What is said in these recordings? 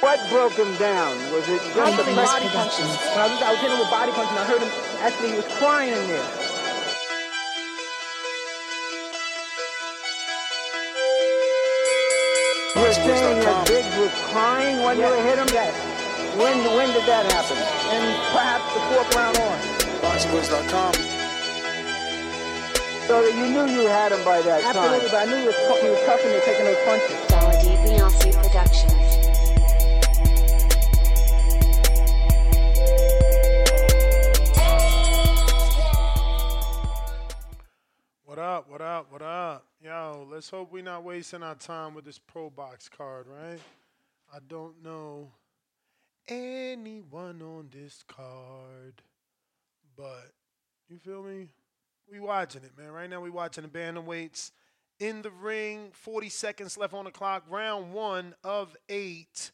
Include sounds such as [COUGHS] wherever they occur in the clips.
What broke him down? Was it just Body the Voice body Productions. punches? When I was, I was hitting him with body punches, and I heard him. Actually, he was crying in there. You were saying that Biggs was crying when you hit him. That when when did that happen? And perhaps the fourth round on. BoxingVoice.com. So that you knew you had him by that Absolutely, time. but I knew he was, He was tough in there taking those punches. Quality Beyonce Productions. What up? What up? What up? Yo, let's hope we're not wasting our time with this Pro Box card, right? I don't know anyone on this card, but you feel me? We watching it, man. Right now we watching the bantamweights in the ring. 40 seconds left on the clock. Round one of eight.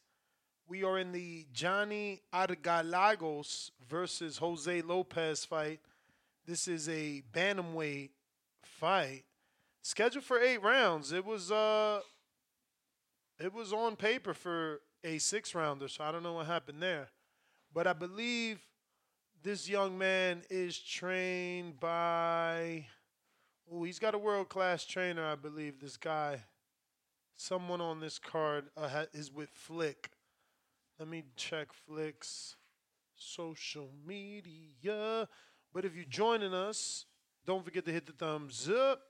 We are in the Johnny Argilagos versus Jose Lopez fight. This is a bantamweight fight scheduled for eight rounds. It was uh, it was on paper for a six rounder, so I don't know what happened there, but I believe this young man is trained by. Oh, he's got a world class trainer, I believe. This guy, someone on this card uh, is with Flick. Let me check Flick's social media. But if you're joining us, don't forget to hit the thumbs up.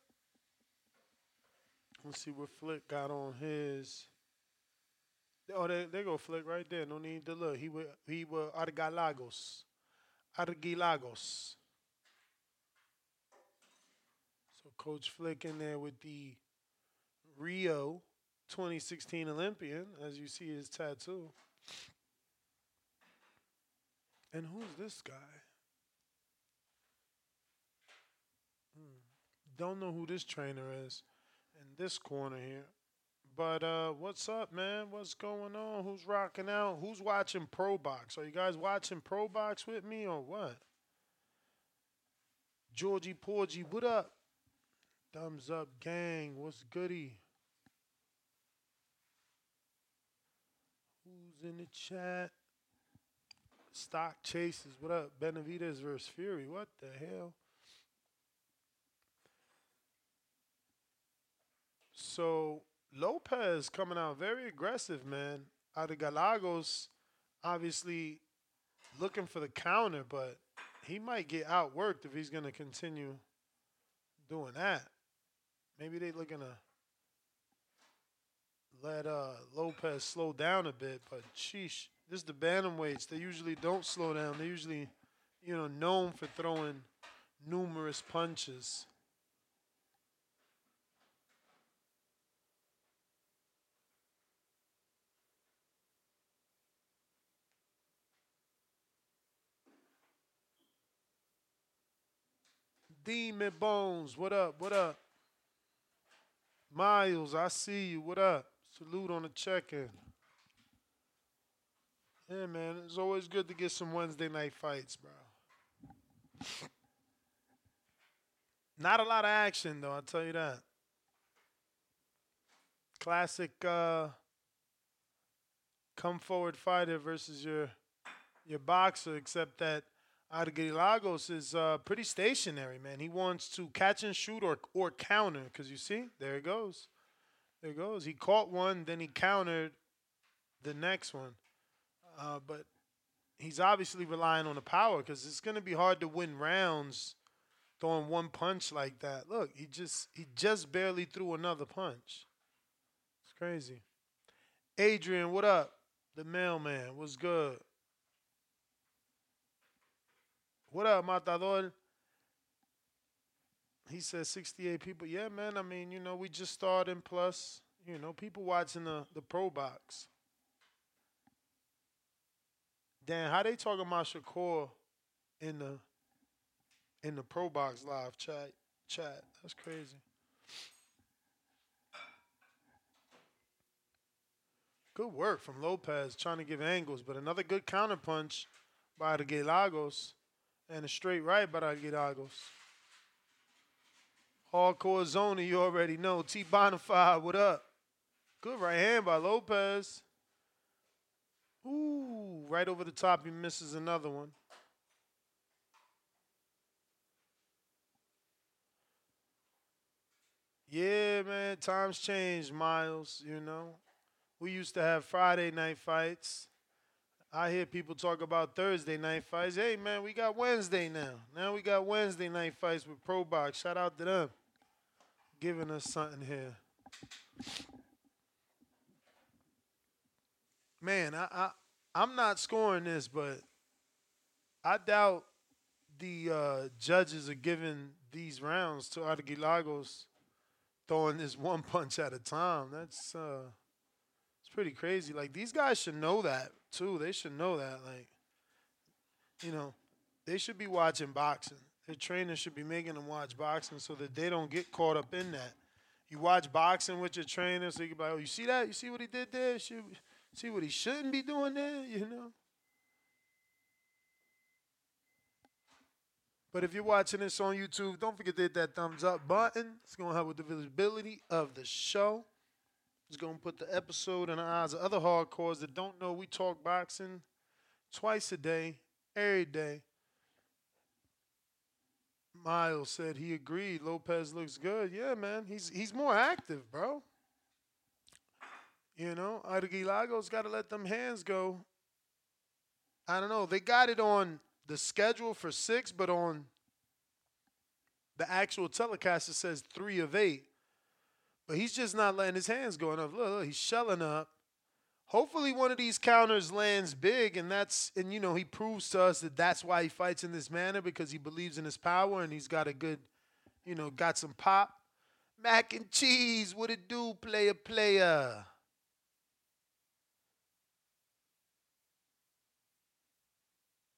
Let's see what Flick got on his. Oh, there, there go Flick right there. No need to look. He were he were Argalagos. Argilagos. So Coach Flick in there with the Rio 2016 Olympian, as you see his tattoo. And who's this guy? Don't know who this trainer is in this corner here. But uh, what's up, man? What's going on? Who's rocking out? Who's watching Pro Box? Are you guys watching Pro Box with me or what? Georgie Porgy, what up? Thumbs up, gang. What's goody? Who's in the chat? Stock Chases, what up? Benavidez versus Fury, what the hell? So Lopez coming out very aggressive, man. Out of Galagos, obviously looking for the counter, but he might get outworked if he's going to continue doing that. Maybe they looking to let uh, Lopez slow down a bit, but sheesh, this is the bantamweights. They usually don't slow down. They usually, you know, known for throwing numerous punches. Demon Bones, what up? What up? Miles, I see you. What up? Salute on the check-in. Yeah, man, it's always good to get some Wednesday night fights, bro. Not a lot of action though, I'll tell you that. Classic uh come forward fighter versus your your boxer, except that Argilagos is uh, pretty stationary, man. He wants to catch and shoot or or counter. Cause you see, there it goes, there it goes. He caught one, then he countered the next one, uh, but he's obviously relying on the power because it's going to be hard to win rounds throwing one punch like that. Look, he just he just barely threw another punch. It's crazy. Adrian, what up? The mailman, what's good? What up, Matador? He says 68 people. Yeah, man. I mean, you know, we just started plus, you know, people watching the, the pro box. Dan, how they talking about Shakur in the in the Pro Box live chat chat? That's crazy. Good work from Lopez trying to give angles, but another good counterpunch by the Galagos and a straight right by the Galagos. Hardcore zone, you already know. T Bonafide, what up? Good right hand by Lopez. Ooh, right over the top, he misses another one. Yeah, man, times change, Miles, you know. We used to have Friday night fights. I hear people talk about Thursday night fights. Hey, man, we got Wednesday now. Now we got Wednesday night fights with Pro Box. Shout out to them. Giving us something here. man, I, I I'm not scoring this, but I doubt the uh, judges are giving these rounds to Argilagos throwing this [LAUGHS] one punch at a time. That's uh, pretty crazy. Like these guys should know that too. They should know that. Like, you know, they should be watching boxing. Their trainers should be making them watch boxing so that they don't get caught up in that. You watch boxing with your trainer, so you can be like, "Oh, you see that? You see what he did there? Should, See what he shouldn't be doing there, [LAUGHS] you know? But if you're watching this on YouTube, don't forget to hit that thumbs up button. It's going to help with the visibility of the show. It's going to put the episode in the eyes of other hardcores that don't know we talk boxing twice a day, every day. Miles said he agreed. Lopez looks good. Yeah, man. He's he's more active, bro. You know, Argilagos got to let them hands go. I don't know. They got it on the schedule for six, but on the actual telecast it says three of eight. But he's just not letting his hands go enough. Look, look, he's shelling up. Hopefully, one of these counters lands big, and that's and you know he proves to us that that's why he fights in this manner because he believes in his power and he's got a good, you know, got some pop. Mac and cheese, what it do, player, player.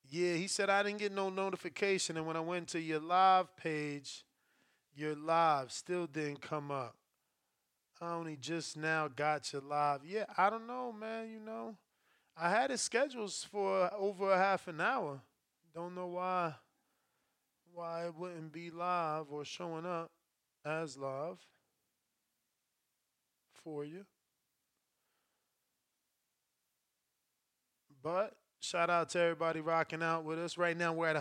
Yeah, he said I didn't get no notification, and when I went to your live page, your live still didn't come up. I only just now got you live. Yeah, I don't know, man. You know, I had it scheduled for over a half an hour. Don't know why why it wouldn't be live or showing up as live for you. But Shout out to everybody rocking out with us. Right now, we're at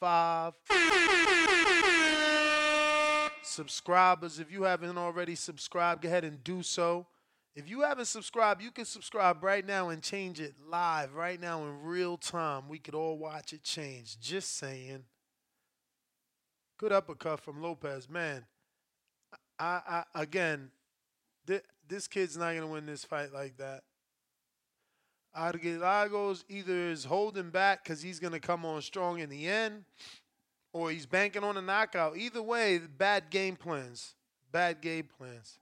184,385 subscribers. If you haven't already subscribed, go ahead and do so. If you haven't subscribed, you can subscribe right now and change it live, right now in real time. We could all watch it change. Just saying. Good uppercut from Lopez, man. I, I again, this kid's not to win this fight like that. Argilagos either is holding back because he's going to come on strong in the end, or he's banking on a knockout. Either way, bad game plans. Bad game plans.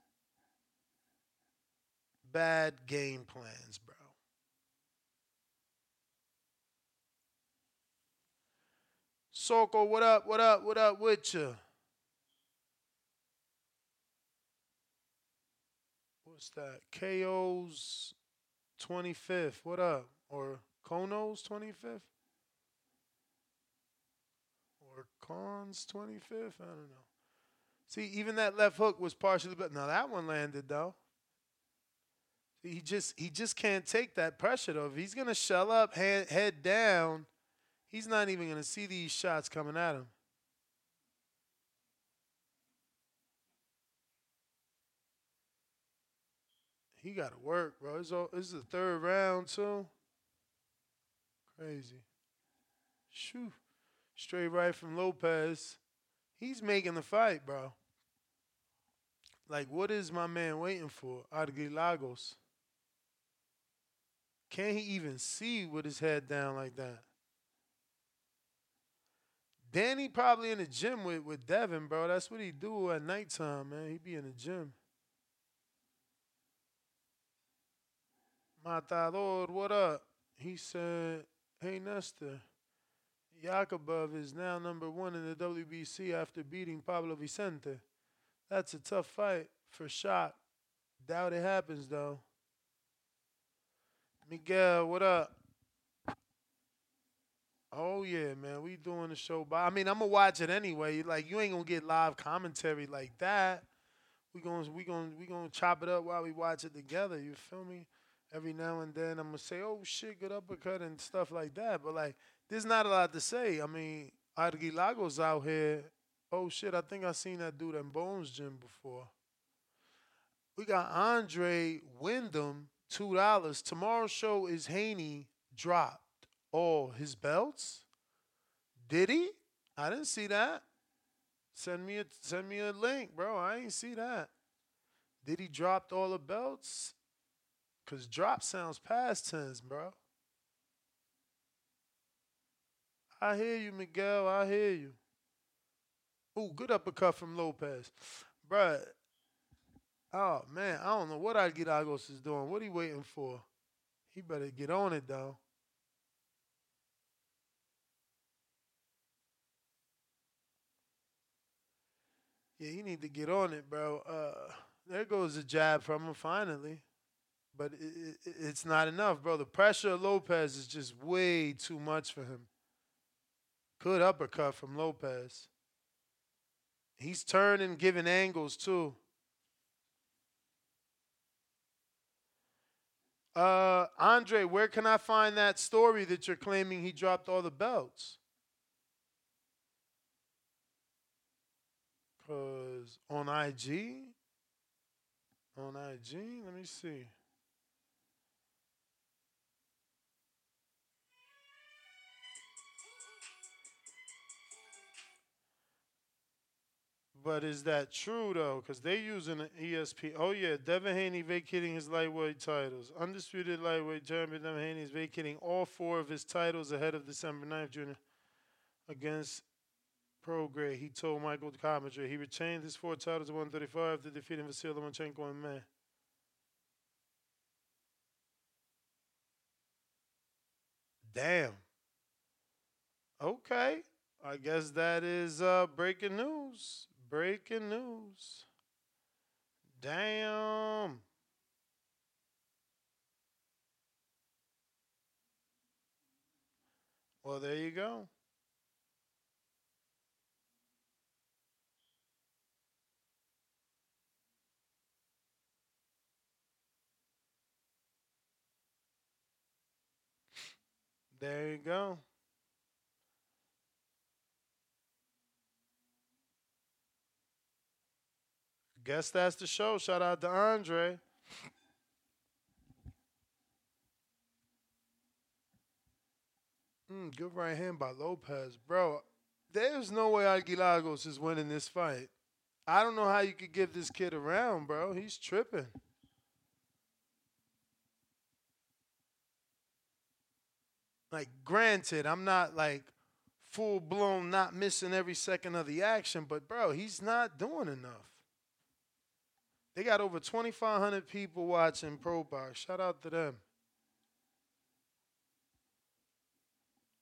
Bad game plans, bro. Soko, what up? What up? What up with you? what's that? KO's 25th. What up? Or Kono's 25th? Or Khan's 25th? I don't know. See, even that left hook was partially, but now that one landed though. He just he just can't take that pressure though. If he's gonna shell up, head head down, he's not even gonna see these shots coming at him. He got to work, bro. It's all, is the third round too. Crazy. Shoo. Straight right from Lopez. He's making the fight, bro. Like, what is my man waiting for? Lagos. Can't he even see with his head down like that? Danny probably in the gym with, with Devin, bro. That's what he do at nighttime, man. He be in the gym. Matador, what up? He said, Hey Nestor, Yakubov is now number one in the WBC after beating Pablo Vicente. That's a tough fight for shot. Doubt it happens though. Miguel, what up? Oh yeah, man, we doing the show. By I mean, I'm gonna watch it anyway. Like you ain't gonna get live commentary like that. We gonna we gonna we gonna chop it up while we watch it together. You feel me? Every now and then I'm gonna say, "Oh shit, good uppercut" and stuff like that. But like, there's not a lot to say. I mean, Lagos out here. Oh shit, I think I seen that dude in Bones Gym before. We got Andre Wyndham, two dollars. Tomorrow's show is Haney dropped all his belts. Did he? I didn't see that. Send me a send me a link, bro. I ain't see that. Did he dropped all the belts? Cause drop sounds past tense, bro. I hear you, Miguel. I hear you. Ooh, good uppercut from Lopez. Bruh. Oh man, I don't know what I Argilagos is doing. What he waiting for? He better get on it though. Yeah, he need to get on it, bro. Uh, there goes a jab from him finally but it, it, it's not enough, bro. The pressure of Lopez is just way too much for him. Good uppercut from Lopez. He's turning, giving angles too. Uh, Andre, where can I find that story that you're claiming he dropped all the belts? Cause on IG, on IG, let me see. But is that true though? Because they using an ESP. Oh yeah, Devin Haney vacating his lightweight titles. Undisputed lightweight champion Devin Haney is vacating all four of his titles ahead of December 9th, Junior, against Prograis. He told Michael Coppinger he retained his four titles at 135 after defeating Vasily Lomachenko in May. Damn. Okay. I guess that is uh, breaking news. Breaking news. Damn. Well, there you go. There you go. Guess that's the show. Shout out to Andre. Mm, good right hand by Lopez. Bro, there's no way Argilagos is winning this fight. I don't know how you could give this kid around, bro. He's tripping. Like, granted, I'm not like full blown, not missing every second of the action, but bro, he's not doing enough. They got over 2,500 people watching Pro Box. Shout out to them.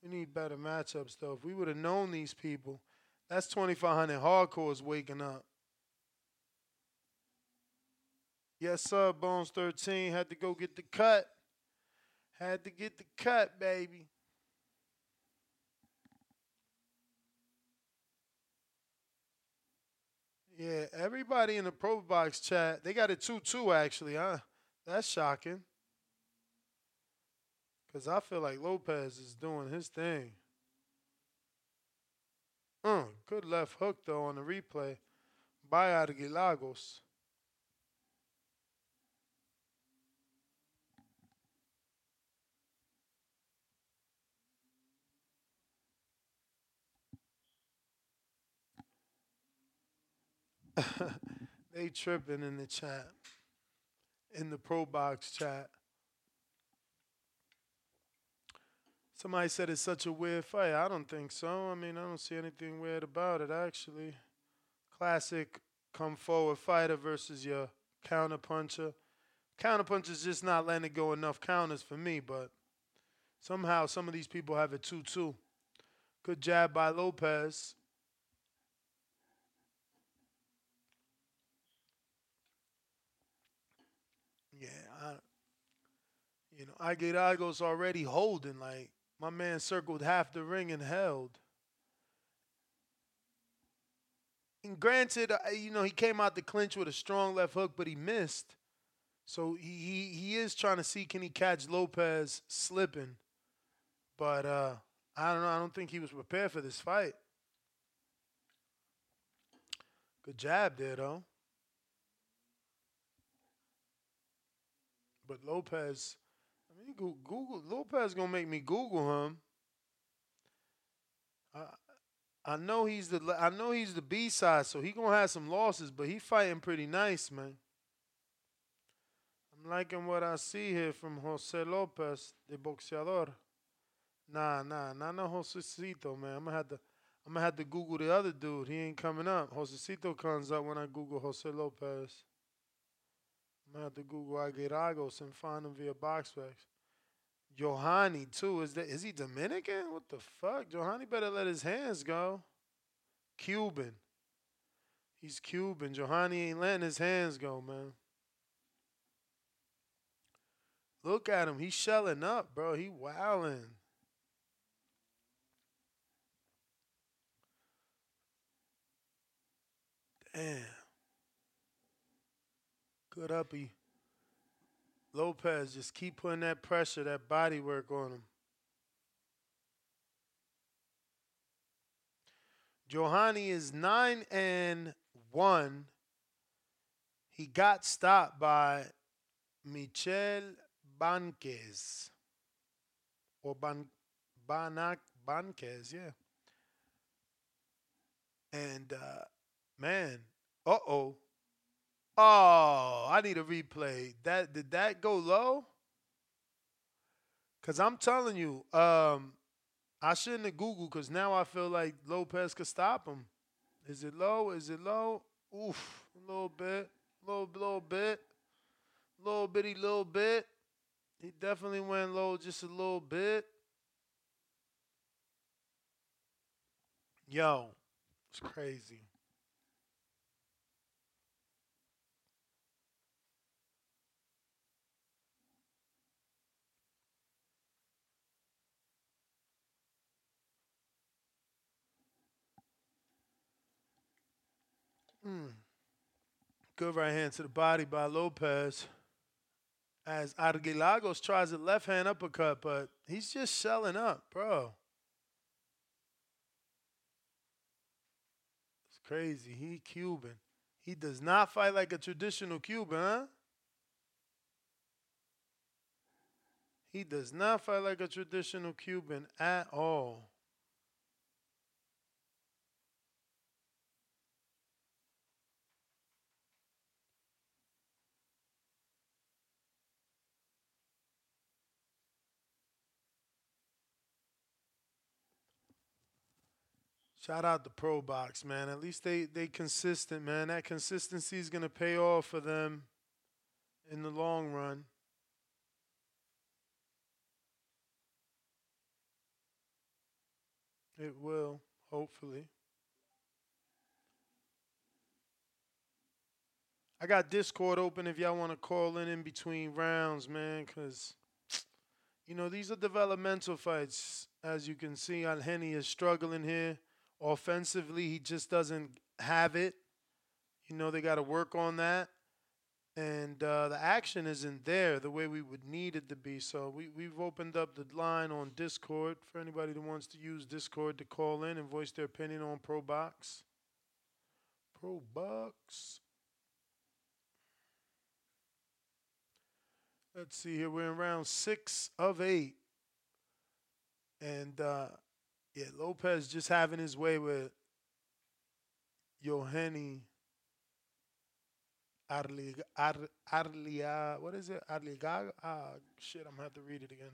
We need better matchups, though. If we would have known these people, that's 2,500 hardcores waking up. Yes, sir, Bones 13. Had to go get the cut. Had to get the cut, baby. Yeah, everybody in the Pro Box chat, they got a 2 2 actually, huh? That's shocking. Because I feel like Lopez is doing his thing. Uh, good left hook, though, on the replay by Argilagos. [LAUGHS] they tripping in the chat, in the Pro Box chat. Somebody said it's such a weird fight. I don't think so. I mean, I don't see anything weird about it, actually. Classic come forward fighter versus your counter puncher. Counter puncher's just not letting it go enough counters for me, but somehow some of these people have it 2 2. Good jab by Lopez. Yeah, I, you know, Aguiragos already holding. Like, my man circled half the ring and held. And granted, you know, he came out the clinch with a strong left hook, but he missed. So he, he, he is trying to see can he catch Lopez slipping. But uh, I don't know. I don't think he was prepared for this fight. Good jab there, though. But Lopez, I mean, Google Lopez gonna make me Google him. I I know he's the I know he's the B side, so he gonna have some losses, but he fighting pretty nice, man. I'm liking what I see here from Jose Lopez, the boxeador. Nah, nah, nah, no Josecito, man. I'm gonna have to I'm gonna have to Google the other dude. He ain't coming up. Josecito comes up when I Google Jose Lopez. I'm gonna have to Google Aguiragos and find him via BoxRec. Johanny too. Is that is he Dominican? What the fuck? Johanny better let his hands go. Cuban. He's Cuban. Johanny ain't letting his hands go, man. Look at him. He's shelling up, bro. He wilding. Damn. Good uppy. Lopez, just keep putting that pressure, that body work on him. Johanny is 9 and 1. He got stopped by Michel Banquez. Or Ban Banak Banquez, yeah. And uh, man, uh oh. Oh, I need a replay. That did that go low? Cause I'm telling you, um, I shouldn't have Googled because now I feel like Lopez could stop him. Is it low? Is it low? Oof, a little bit, little little bit, little bitty little bit. He definitely went low just a little bit. Yo, it's crazy. Mm. Good right hand to the body by Lopez. As Aguilagos tries a left hand uppercut, but he's just shelling up, bro. It's crazy. He Cuban. He does not fight like a traditional Cuban, huh? He does not fight like a traditional Cuban at all. Shout out the Pro Box, man. At least they they consistent, man. That consistency is gonna pay off for them in the long run. It will, hopefully. I got Discord open if y'all want to call in in between rounds, man, because, you know, these are developmental fights. As you can see, Henny is struggling here. Offensively, he just doesn't have it. You know, they got to work on that. And uh, the action isn't there the way we would need it to be. So we, we've opened up the line on Discord for anybody that wants to use Discord to call in and voice their opinion on Pro Box. Pro Box. Let's see here. We're in round six of eight. And uh, yeah, Lopez just having his way with Johanny Arli, Ar, Arlia, what is it? Arligaga? Ah, shit, I'm gonna have to read it again.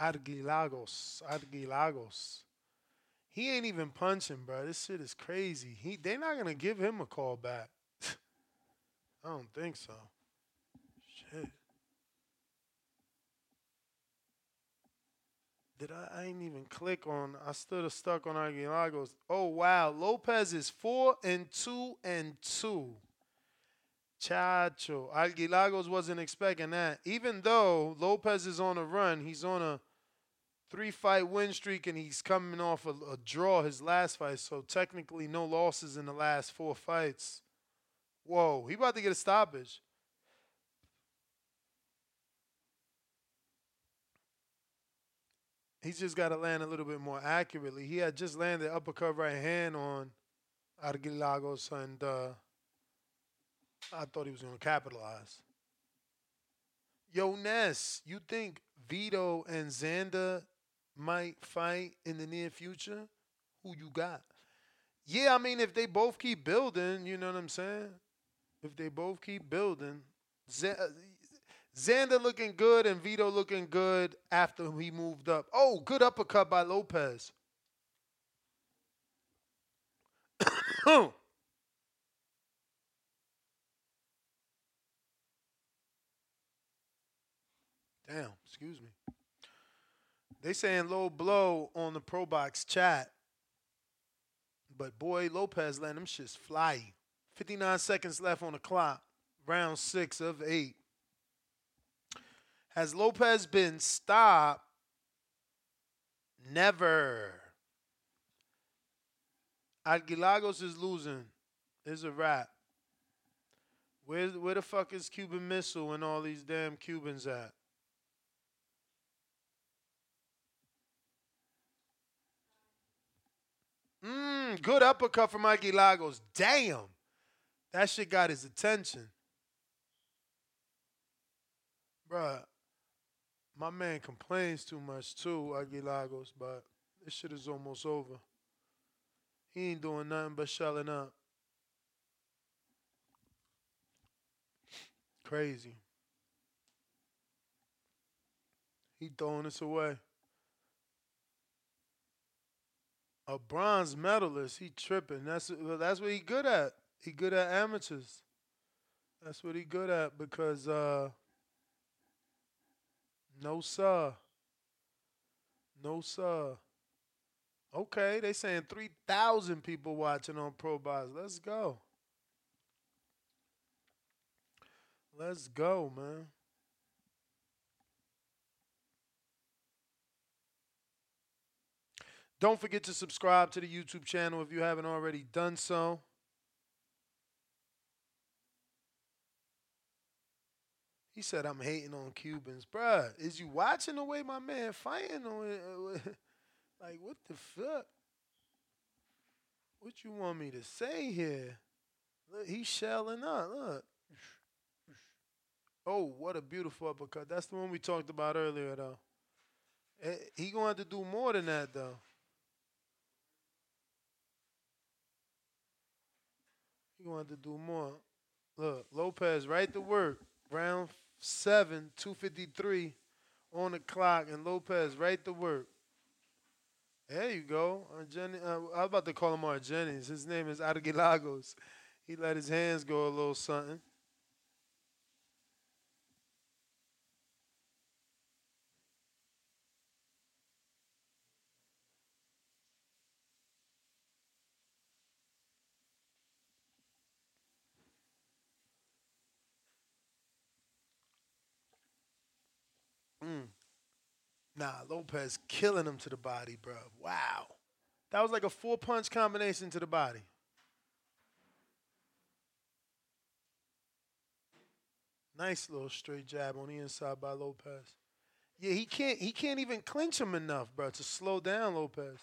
Argilagos, Argilagos. He ain't even punching, bro. This shit is crazy. He, they're not gonna give him a call back. [LAUGHS] I don't think so. Shit. Did I? I even click on. I stood stuck on Aguilagos. Oh wow, Lopez is four and two and two. Chacho, Aguilagos wasn't expecting that. Even though Lopez is on a run, he's on a three-fight win streak, and he's coming off a, a draw his last fight. So technically, no losses in the last four fights. Whoa, he about to get a stoppage. He's just got to land a little bit more accurately. He had just landed uppercut right hand on Argilagos, and uh, I thought he was going to capitalize. Yo, Ness, you think Vito and Xander might fight in the near future? Who you got? Yeah, I mean, if they both keep building, you know what I'm saying? If they both keep building, Z- Xander looking good and Vito looking good after he moved up. Oh, good uppercut by Lopez. [COUGHS] Damn, excuse me. They saying low blow on the Pro Box chat. But boy, Lopez letting them shits fly. 59 seconds left on the clock. Round six of eight. Has Lopez been stopped? Never. Aguilagos is losing. It's a wrap. Where, where the fuck is Cuban Missile and all these damn Cubans at? Mmm, good uppercut from Aguilagos. Damn. That shit got his attention. Bruh, my man complains too much too, Aguilagos, but this shit is almost over. He ain't doing nothing but shelling up. Crazy. He throwing this away. A bronze medalist, he tripping. That's that's what he good at. He good at amateurs. That's what he good at because uh no sir. No sir. Okay, they saying 3,000 people watching on Pro Box. Let's go. Let's go, man. Don't forget to subscribe to the YouTube channel if you haven't already done so. He said, I'm hating on Cubans. Bruh, is you watching the way my man fighting on it? [LAUGHS] Like, what the fuck? What you want me to say here? Look, he's shelling up. Look. Oh, what a beautiful uppercut. That's the one we talked about earlier, though. Eh, He going to have to do more than that, though. He going to have to do more. Look, Lopez right to work. Round seven, 253 on the clock, and Lopez right to work. There you go. Argeni- uh, I was about to call him Argenis. His name is Argilagos. He let his hands go a little something. Mm. Nah, Lopez killing him to the body, bro. Wow. That was like a four punch combination to the body. Nice little straight jab on the inside by Lopez. Yeah, he can't he can't even clinch him enough, bro, to slow down Lopez.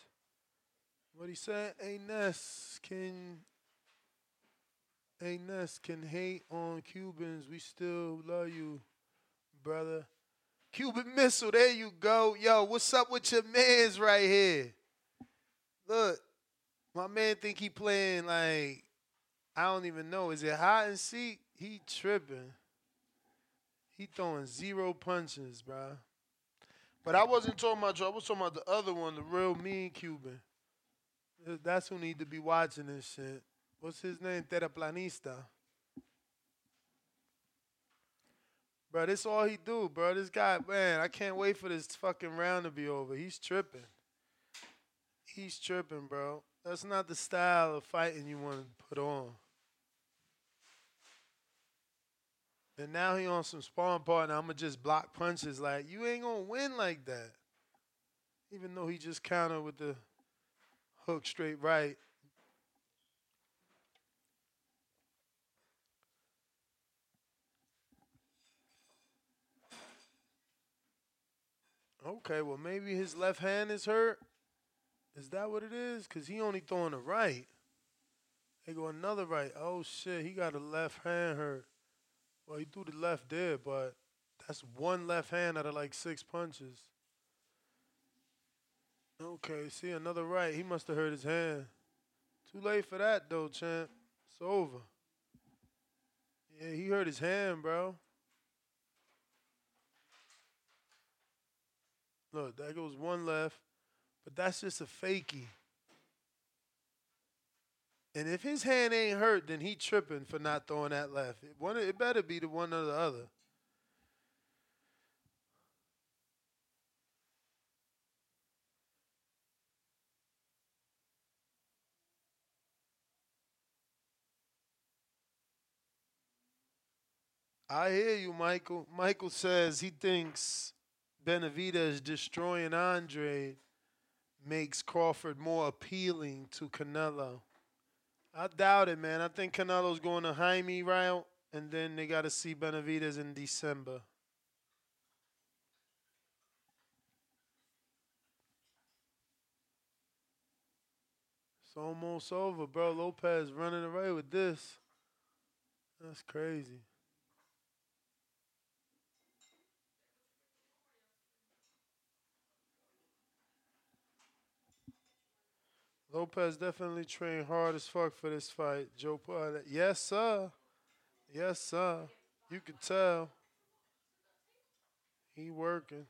What he said, Ness, can Ness can hate on Cubans. We still love you, brother. Cuban Missile, there you go. Yo, what's up with your mans right here? Look, My man think he playing like I don't even know. Is it hide and seek? He tripping. He throwing zero punches, bro. But I wasn't talking about you. I was talking about the other one, the real mean Cuban. That's who need to be watching this shit. What's his name? Terraplanista. Bro, this all he do, bro. This guy, man, I can't wait for this fucking round to be over. He's tripping. He's tripping, bro. That's not the style of fighting you want to put on. And now he on some sparring partner. I'ma just block punches. Like you ain't gonna win like that. Even though he just countered with the hook straight right. Okay, well maybe his left hand is hurt. Is that what it is? Cause he only throwing the right. They go another right. Oh shit, he got a left hand hurt. Well, he threw the left there, but that's one left hand out of like six punches. Okay, see another right. He must have hurt his hand. Too late for that though, champ. It's over. Yeah, he hurt his hand, bro. Look, that goes one left, but that's just a fakie. And if his hand ain't hurt, then he tripping for not throwing that left. It, one, it better be the one or the other. I hear you, Michael. Michael says he thinks Benavidez destroying Andre makes Crawford more appealing to Canelo. I doubt it, man. I think Canelo's going to Jaime route, and then they got to see Benavidez in December. It's almost over, bro. Lopez running away with this. That's crazy. Lopez definitely trained hard as fuck for this fight. Joe Pud. Yes, sir. Yes, sir. You can tell. He working.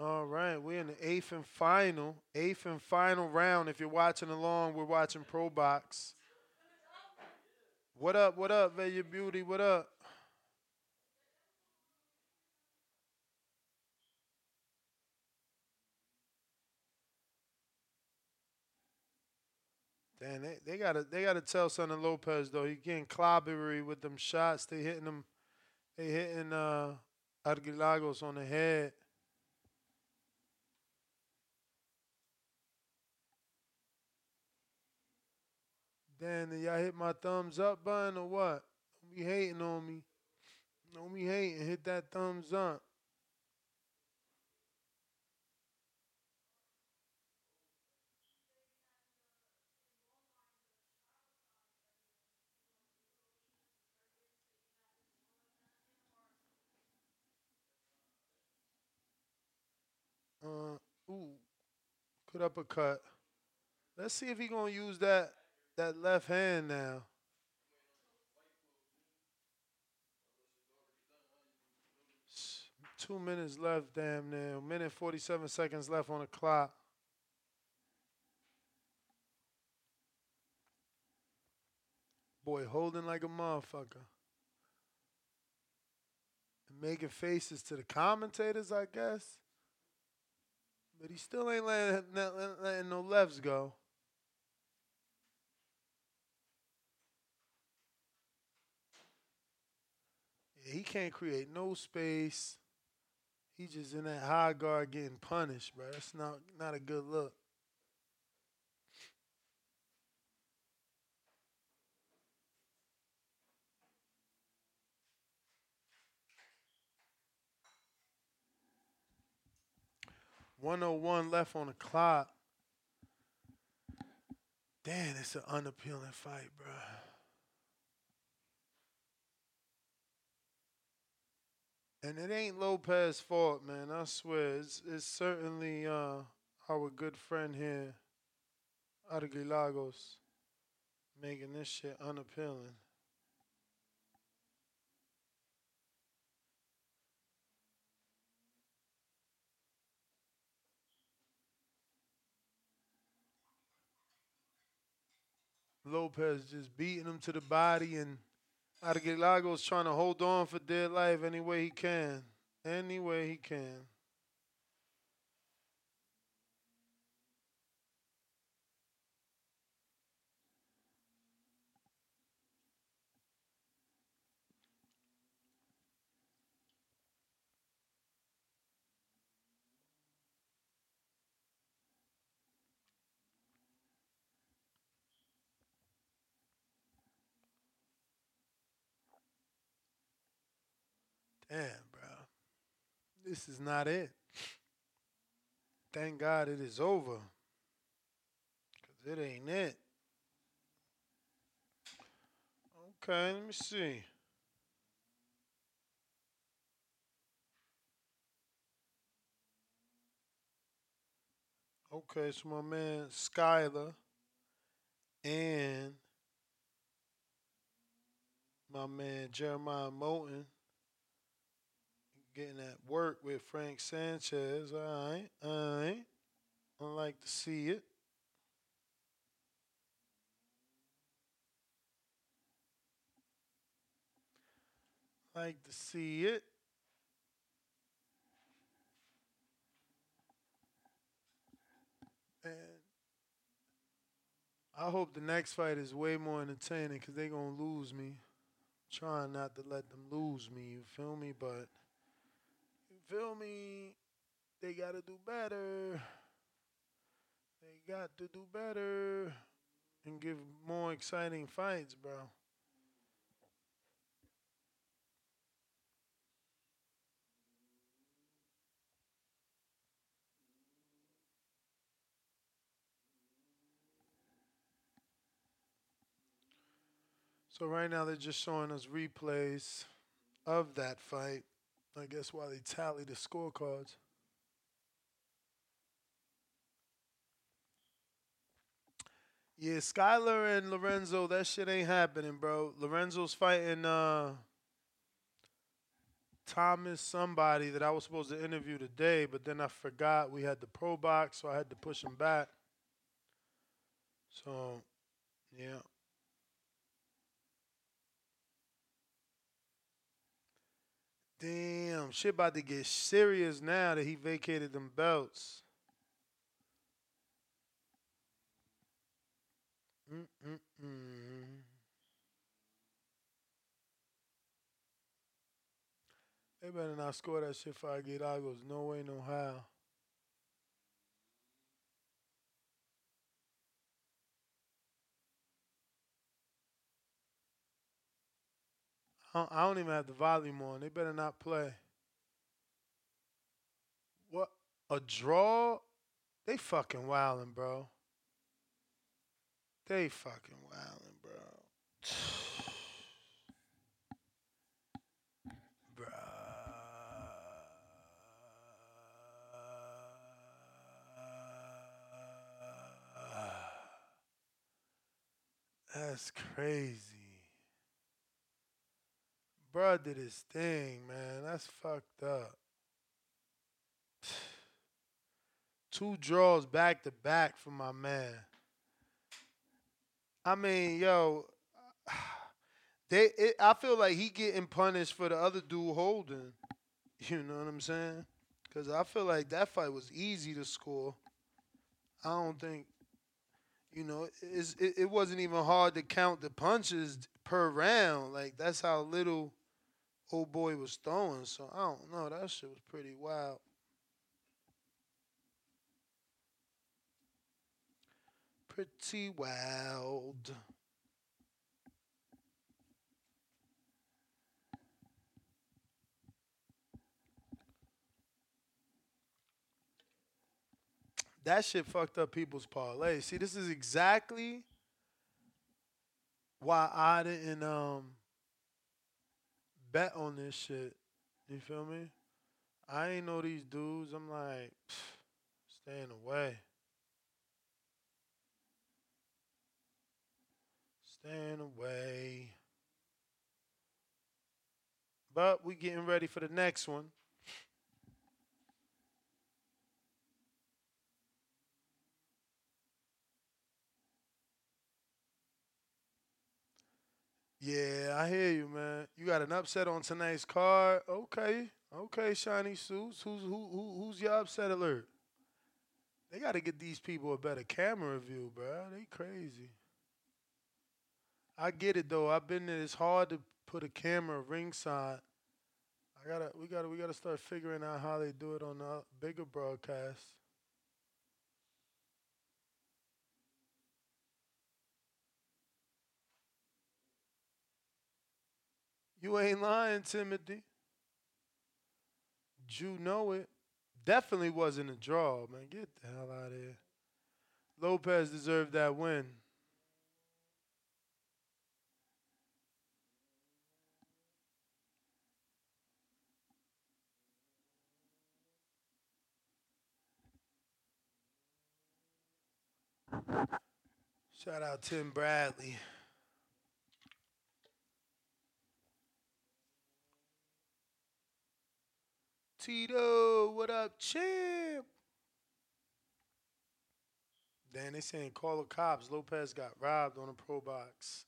All right, we're in the eighth and final, eighth and final round. If you're watching along, we're watching Pro Box. What up? What up, Veya Beauty? What up? Damn, they, they gotta they gotta tell Sonny Lopez though. He getting clobbery with them shots. They hitting them. They hitting uh Argilagos on the head. Damn, did y'all hit my thumbs up button or what? Don't be hating on me. Don't be hating. Hit that thumbs up. Uh, ooh, good uppercut. Let's see if he gonna use that that left hand now. Two minutes left, damn near. Minute forty-seven seconds left on the clock. Boy, holding like a motherfucker. And making faces to the commentators, I guess. But he still ain't letting, letting no lefts go. He can't create no space. He just in that high guard getting punished, bro. That's not not a good look. One oh one left on the clock. Damn, it's an unappealing fight, bro. And it ain't Lopez's fault, man. I swear. It's, it's certainly uh, our good friend here, Argilagos, making this shit unappealing. Lopez just beating him to the body and Argilagos trying to hold on for dear life any way he can. Any way he can. Damn, bro. This is not it. Thank God it is over. Because it ain't it. Okay, let me see. Okay, so my man Skyler and my man Jeremiah Milton getting at work with Frank Sanchez. All right, all right. I like to see it. Like to see it. And I hope the next fight is way more entertaining because they're going to lose me. trying not to let them lose me, you feel me? But feel me? They got to do better. They got to do better and give more exciting fights, bro. So right now they're just showing us replays of that fight. I guess while they tally the scorecards. Yeah, Skyler and Lorenzo, that shit ain't happening, bro. Lorenzo's fighting uh Thomas somebody that I was supposed to interview today, but then I forgot we had the pro box, so I had to push him back. So, yeah. Damn, shit about to get serious now that he vacated them belts. Mm-mm-mm. They better not score that shit for Argilagos. No way, no how. I don't- even have the volume on. They better not play. What? A draw? They fucking wildin', bro. They fucking wildin', bro. [SIGHS] Bruh. [SIGHS] That's crazy. Bruh did his thing, man. That's fucked up. [SIGHS] Two draws back to back for my man. I mean, yo, [SIGHS] they. It, I feel like he getting punished for the other dude holding. [LAUGHS] You know what I'm saying? Because I feel like that fight was easy to score. I don't think, you know, it, it wasn't even hard to count the punches per round. Like that's how little old boy was throwing. So I don't know. That shit was pretty wild. Pretty wild. That shit fucked up people's parlay. See, this is exactly why I didn't um bet on this shit. You feel me? I ain't know these dudes. I'm like, staying away. Staying away. But we getting ready for the next one. Yeah, I hear you, man. You got an upset on tonight's card. Okay, okay, shiny suits. Who's who, who who's your upset alert? They got to get these people a better camera view, bro. They crazy. I get it though. I've been there. It's hard to put a camera ringside. I gotta, we gotta, we gotta start figuring out how they do it on the bigger broadcast. You ain't lying, Timothy. You know it. Definitely wasn't a draw, man. Get the hell out of here. Lopez deserved that win. Shout out Tim Bradley. Tito, what up, champ? Then they saying call the cops. Lopez got robbed on a pro box.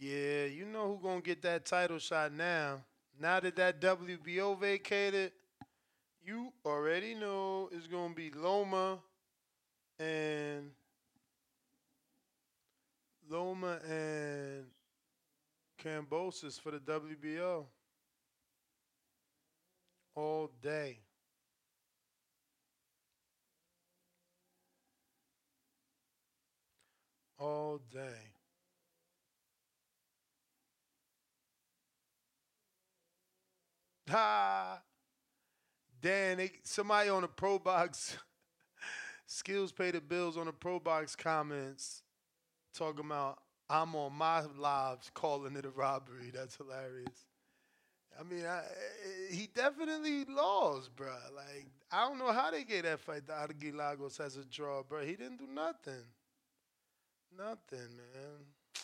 yeah, you know who gonna get that title shot now. Now that that WBO vacated, you already know it's gonna be Loma and Loma and Kambosos for the WBO all day. All day. Ha! Dan, they, somebody on the Pro Box [LAUGHS] skills pay the bills on the Pro Box comments talking about I'm on my lives calling it a robbery. That's hilarious. I mean, I, eh, he definitely lost, bro. Like I don't know how they gave that fight to Argilagos as a draw, bro. He didn't do nothing. Nothing, man. [TSK]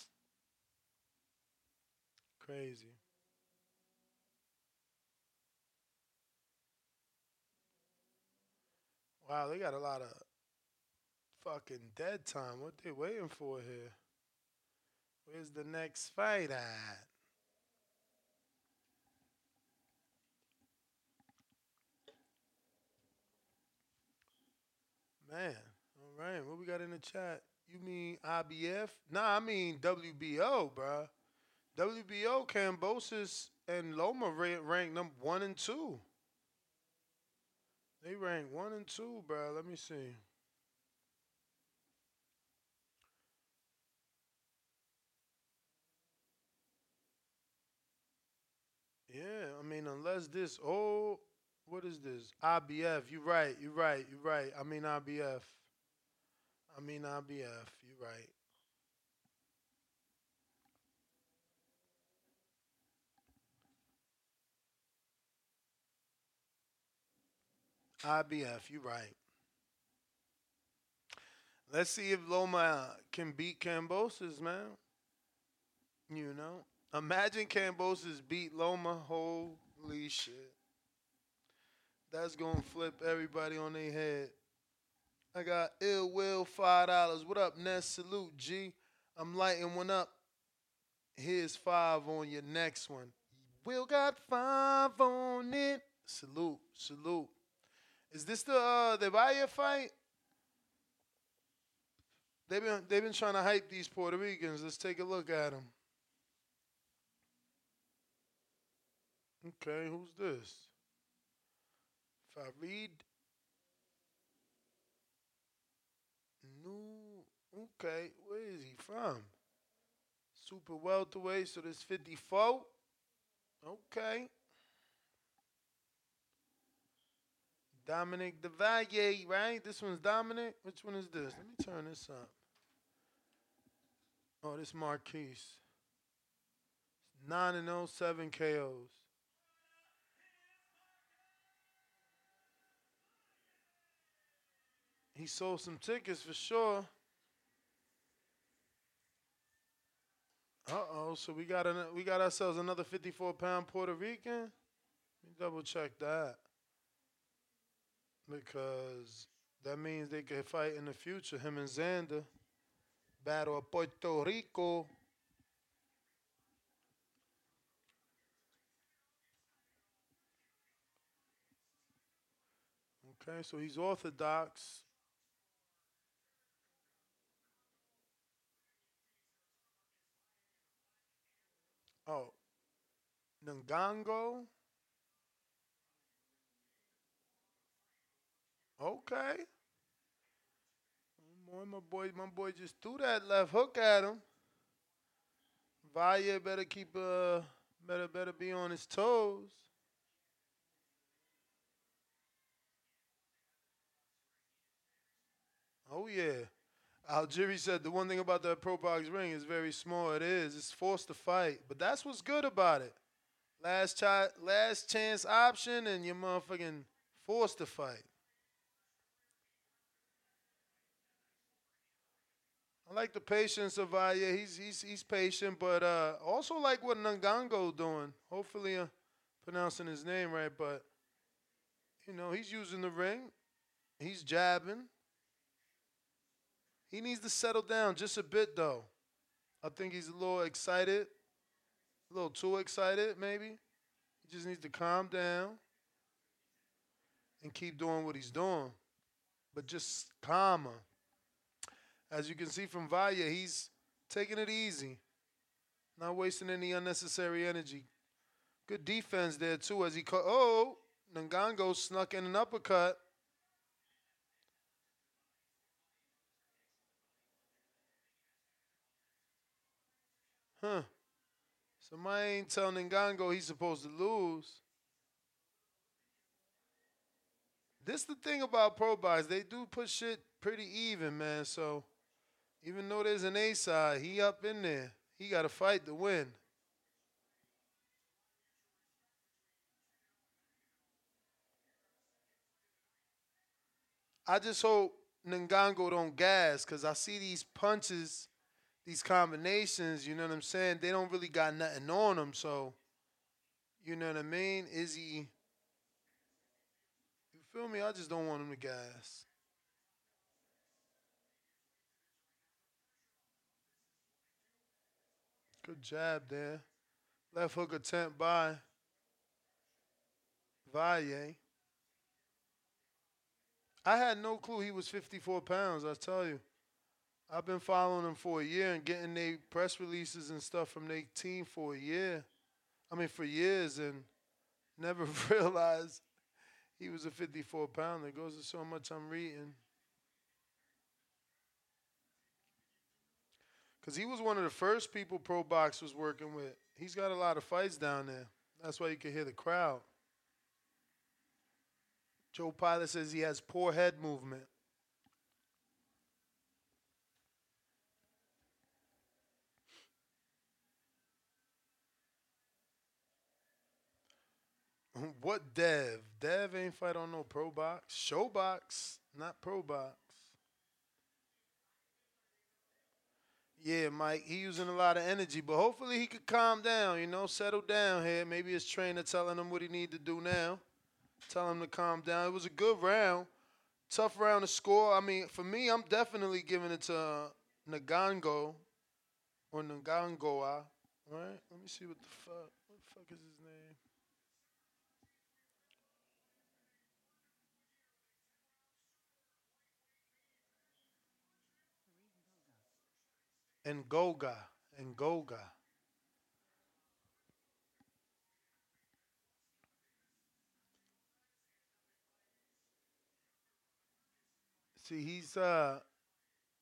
Crazy. Wow, they got a lot of fucking dead time. What they waiting for here? Where's the next fight at? Man, all right. What we got in the chat? You mean IBF? Nah, I mean WBO, bruh. WBO, Kambosos and Loma ranked number one and two. They ranked one and two, bro. Let me see. Yeah, I mean, unless this, oh, what is this? IBF. You're right. You're right. You're right. I mean, IBF. I mean, IBF. You're right. IBF, you're right. Let's see if Loma can beat Kambosos, man. You know, imagine Kambosos beat Loma. Holy shit. That's gonna flip everybody on their head. I got ill will five dollars. What up, Ness? Salute, G. I'm lighting one up. Here's five on your next one. Will got five on it. Salute, salute. Is this the uh, the Valle fight? They've been they've been trying to hype these Puerto Ricans. Let's take a look at them. Okay, who's this? Farid. New. Okay, where is he from? Super welterweight, so there's 54. Okay. Dominic DeValier, right? This one's Dominic. Which one is this? Let me turn this up. Oh, this Marquise. 9 and 0, 7 KOs. He sold some tickets for sure. Uh oh, so we got an, we got ourselves another 54 pound Puerto Rican. Let me double check that. Because that means they could fight in the future. Him and Xander. Battle of Puerto Rico. Okay, so he's orthodox. Oh, Ngango. Okay. Boy, my boy, my boy just threw that left hook at him. Valle better keep uh better better be on his toes. Oh yeah. Algieri said the one thing about that pro box ring is very small. It is. It's forced to fight, but that's what's good about it. Last chance, last chance option, and you're motherfucking forced to fight. I like the patience of Valle. He's he's he's patient, but uh, also like what Ngango doing. Hopefully, uh, pronouncing his name right, but you know he's using the ring. He's jabbing. He needs to settle down just a bit, though. I think he's a little excited, a little too excited, maybe. He just needs to calm down and keep doing what he's doing, but just calmer. As you can see from Valle, he's taking it easy, not wasting any unnecessary energy. Good defense there, too, as he cut. Oh, Ngango snuck in an uppercut. Huh. Somebody ain't telling Ngango he's supposed to lose. This the thing about Pro Box. They do put shit pretty even, man. So even though there's an A side, he up in there. He got to fight to win. I just hope Ngango don't gas because I see these punches these combinations, you know what I'm saying? They don't really got nothing on them, so you know what I mean? Is he You feel me? I just don't want him to gas. Good jab there. Left hook attempt by Valle. I had no clue he was 54 pounds, I tell you. I've been following him for a year and getting their press releases and stuff from their team for a year. I mean, for years, and never [LAUGHS] realized he was a 54 pounder. It goes to so much I'm reading. Because he was one of the first people Pro Box was working with. He's got a lot of fights down there. That's why you can hear the crowd. Joe Pilot says he has poor head movement. [LAUGHS] What Dev? Dev ain't fight on no pro box. ShoBox, not pro box. Yeah, Mike, he using a lot of energy, but hopefully he could calm down, you know, settle down here. Maybe his trainer telling him what he need to do now. Tell him to calm down. It was a good round. Tough round to score. I mean, for me, I'm definitely giving it to uh, Nagango or Ngangoa. Right? Let me see what the fuck. What the fuck is his name? And Goga and Goga. See, he's uh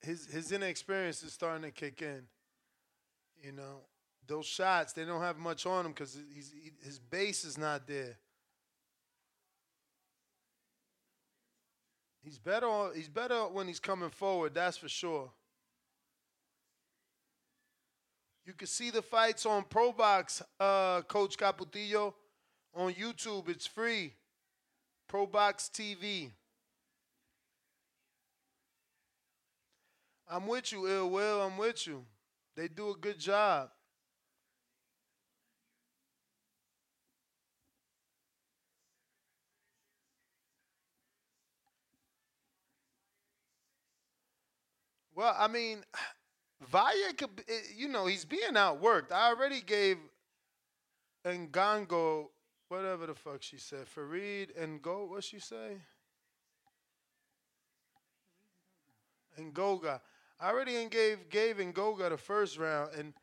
his his inexperience is starting to kick in. You know, those shots they don't have much on him because he's he, his base is not there. He's better. On, he's better when he's coming forward. That's for sure. You can see the fights on ProBox, uh, Coach Caputillo, on YouTube. It's free. ProBox TV. I'm with you, Ill Will. I'm with you. They do a good job. Well, I mean, Valle could, eh, you know, he's being outworked. I already gave Ngango, whatever the fuck she said, Farid and Go, what she say? Ngoga. I already gave gave Ngoga the first round, and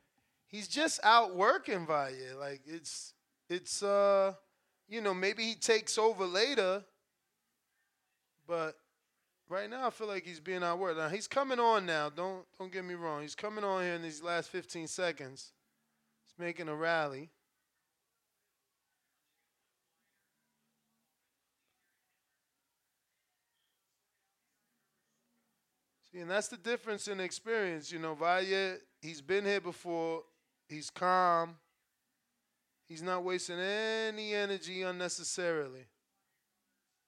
he's just outworking Valle. Like it's it's uh, you know, maybe he takes over later, but right now I feel like he's being outworked. Now he's coming on now. Don't don't get me wrong. He's coming on here in these last 15 seconds. He's making a rally. See, and that's the difference in experience. You know, Valle, he's been here before. He's calm. He's not wasting any energy unnecessarily.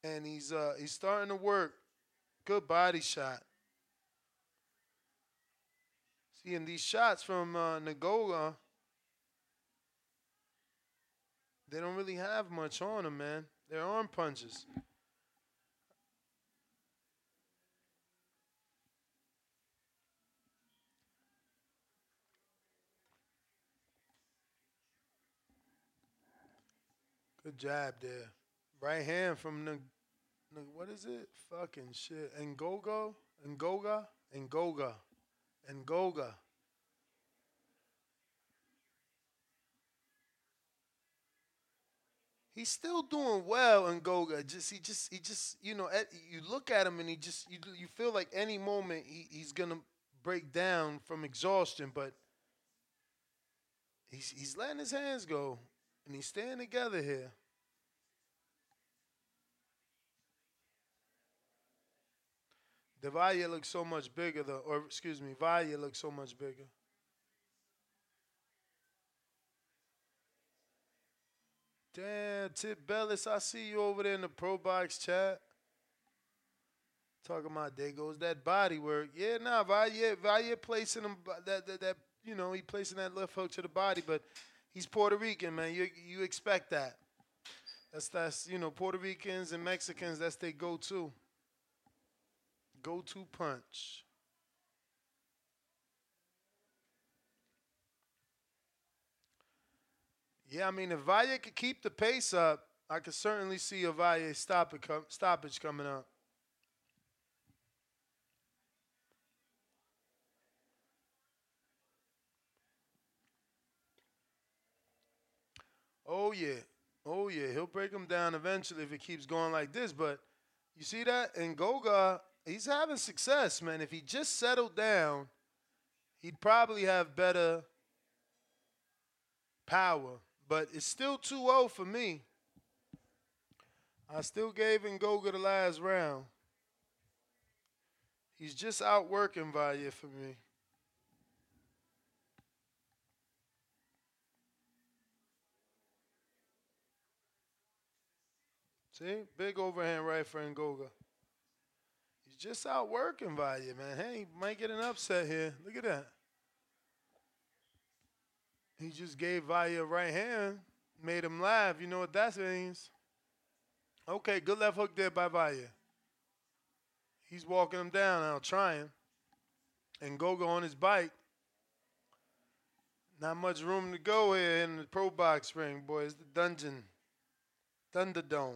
And he's uh he's starting to work. Good body shot. See, and these shots from uh, they don't really have much on them, man. They're arm punches. Good jab there. Right hand from the, what is it? Fucking shit. Ngogo? Ngoga? Ngoga. Ngoga. He's still doing well in Goga. Just he just he just you know you look at him and he just you you feel like any moment he, he's gonna break down from exhaustion, but he's he's letting his hands go and he's staying together here. Devaya looks so much bigger, though, or excuse me, Valle looks so much bigger. Damn, Tip Bellis, I see you over there in the Pro Box chat. Talking about there goes that body work. Yeah, nah, Valle, Valle placing him that, that that you know he placing that left hook to the body, but he's Puerto Rican, man. You you expect that. That's that's you know Puerto Ricans and Mexicans. That's their go-to. Go-to punch. Yeah, I mean, if Valle could keep the pace up, I could certainly see a Valle stop com- stoppage coming up. Oh yeah, oh yeah, he'll break him down eventually if it keeps going like this. But you see that, and Goga, he's having success, man. If he just settled down, he'd probably have better power. But it's still 2-0 for me. I still gave Ngoga the last round. He's just outworking Valle for me. See? Big overhand right for Ngoga. Just outworking Valle, man. Hey, he might get an upset here. Look at that. He just gave Valle a right hand, made him laugh. You know what that means? Okay, good left hook there by Valle. He's walking him down now, trying. And Goga on his bike. Not much room to go here in the pro box ring, boys. The dungeon. Thunderdome.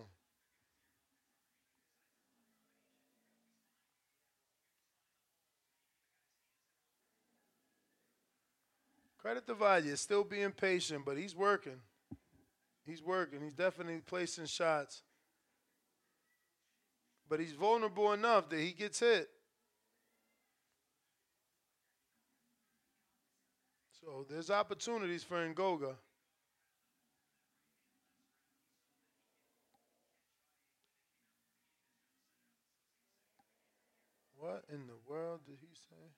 Credit to Valle, is still being patient, but he's working. He's working. He's definitely placing shots. But he's vulnerable enough that he gets hit. So there's opportunities for Ngoga. What in the world did he say?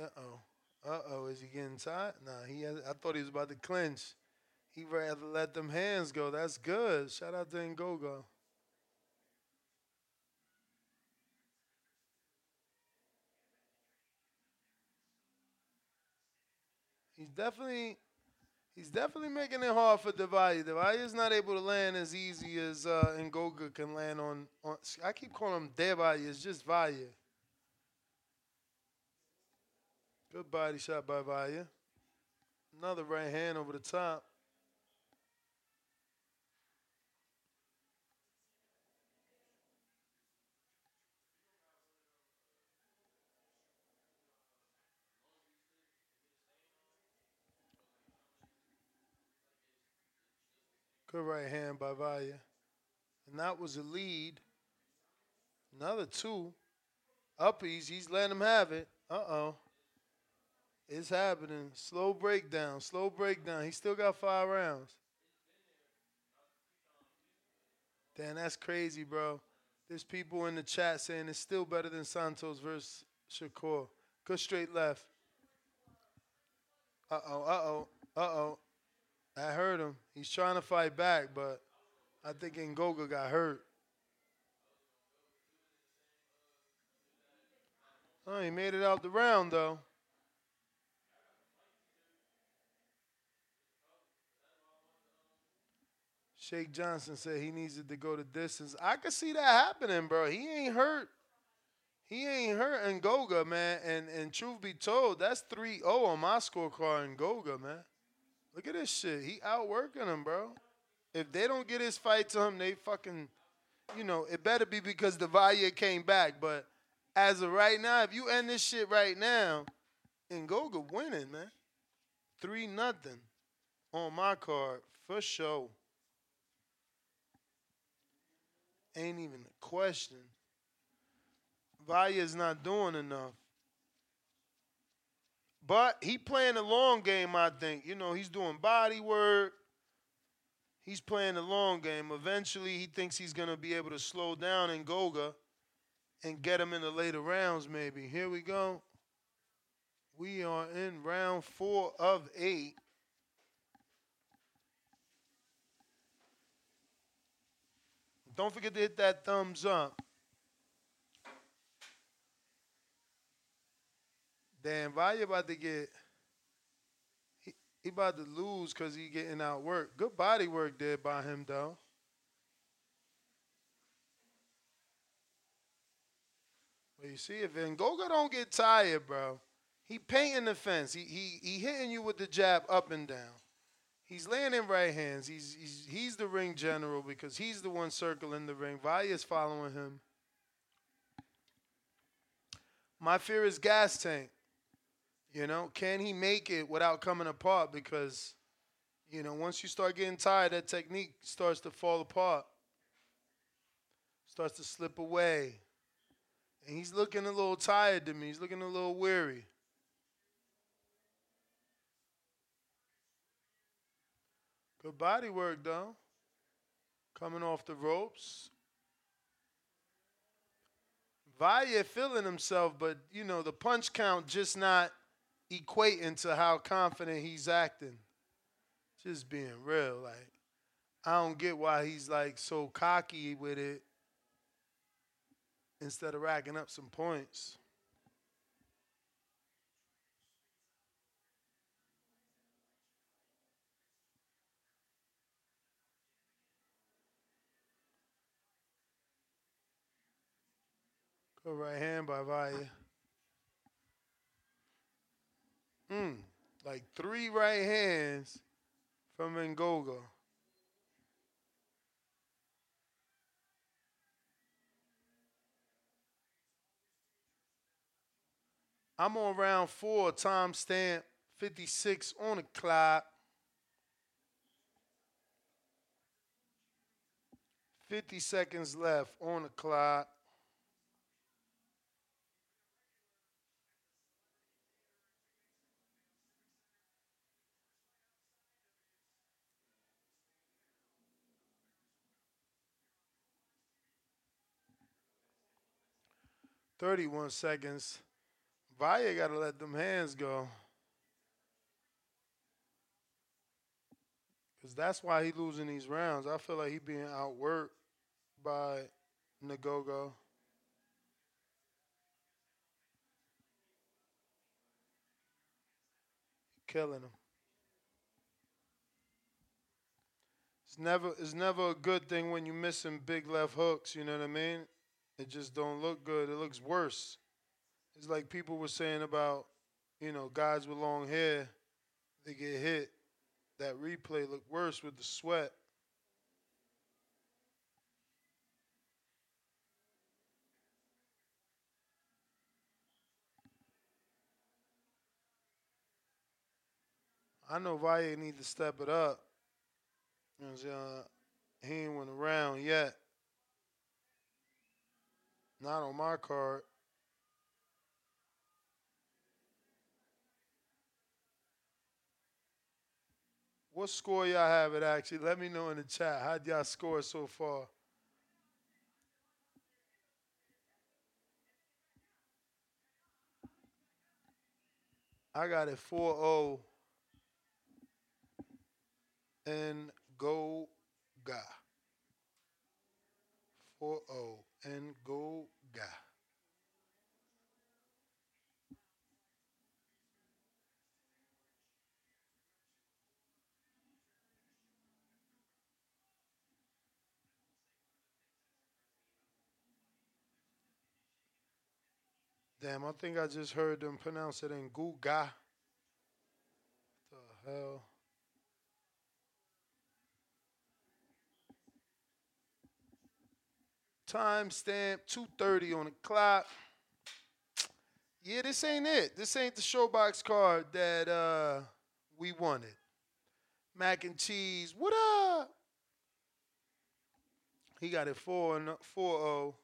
Uh oh. Uh oh. Is he getting tired? Nah, he. Has, I thought he was about to clinch. He rather let them hands go. That's good. Shout out to Ngogo. He's definitely he's definitely making it hard for Devaya. Devaya is not able to land as easy as uh, Ngoga can land on, on. I keep calling him Devaya. It's just Valle. Good body shot by Valle. Another right hand over the top. Good right hand by Valle. And that was a lead. Another two. Uppies. He's letting him have it. Uh oh. It's happening. Slow breakdown. Slow breakdown. He still got five rounds. Damn, that's crazy, bro. There's people in the chat saying it's still better than Santos versus Shakur. Good straight left. Uh oh, uh oh, uh oh. I heard him. He's trying to fight back, but I think Ngoga got hurt. Oh, he made it out the round though. Shake Johnson said he needed to go the distance. I could see that happening, bro. He ain't hurt. He ain't hurt Ngoga, man. And and truth be told, that's 3-0 on my scorecard Ngoga, man. Look at this shit. He outworking him, bro. If they don't get his fight to him, they fucking, you know, it better be because Valle came back. But as of right now, if you end this shit right now, Ngoga winning, man. Three nothing on my card for sure. Ain't even a question. Valle's not doing enough. But he playing the long game, I think. You know, he's doing body work. He's playing the long game. Eventually, he thinks he's going to be able to slow down Ngoga and get him in the later rounds, maybe. Here we go. We are in round four of eight. Don't forget to hit that thumbs up. Damn, Valle about to get. He, he about to lose because he getting out work. Good body work there by him, though. But you see, if Ngoga don't get tired, bro, he painting the fence. He he he hitting you with the jab up and down. He's laying in right hands. He's, he's, he's the ring general because he's the one circling the ring. is following him. My fear is gas tank. You know, can he make it without coming apart? Because, you know, once you start getting tired, that technique starts to fall apart, starts to slip away. And he's looking a little tired to me. He's looking a little weary. Good body work, though. Coming off the ropes. Valle feeling himself, but you know, the punch count just not equating to how confident he's acting. Just being real. Like, I don't get why he's like so cocky with it instead of racking up some points. Right hand by Valle. Mm, like three right hands from Ngoga. I'm on round four, time stamp 56 on the clock. 50 seconds left on the clock. 31 seconds. Valle got to let them hands go. Because that's why he losing these rounds. I feel like he being outworked by Nagogo. Killing him. It's never it's never a good thing when you're missing big left hooks, you know what I mean? It just don't look good. It looks worse. It's like people were saying about, you know, guys with long hair, they get hit. That replay looked worse with the sweat. I know Valle need to step it up. You know? He ain't went around yet. Not on my card. What score y'all have it actually? Let me know in the chat. How'd y'all score so far? I got it 4 0 and go ga. 4 0 and go ga. Damn, I think I just heard them pronounce it in Guga. The hell? Timestamp 2:30 on the clock. Yeah, this ain't it. This ain't the showbox card that uh, we wanted. Mac and cheese. What up? He got it 4 4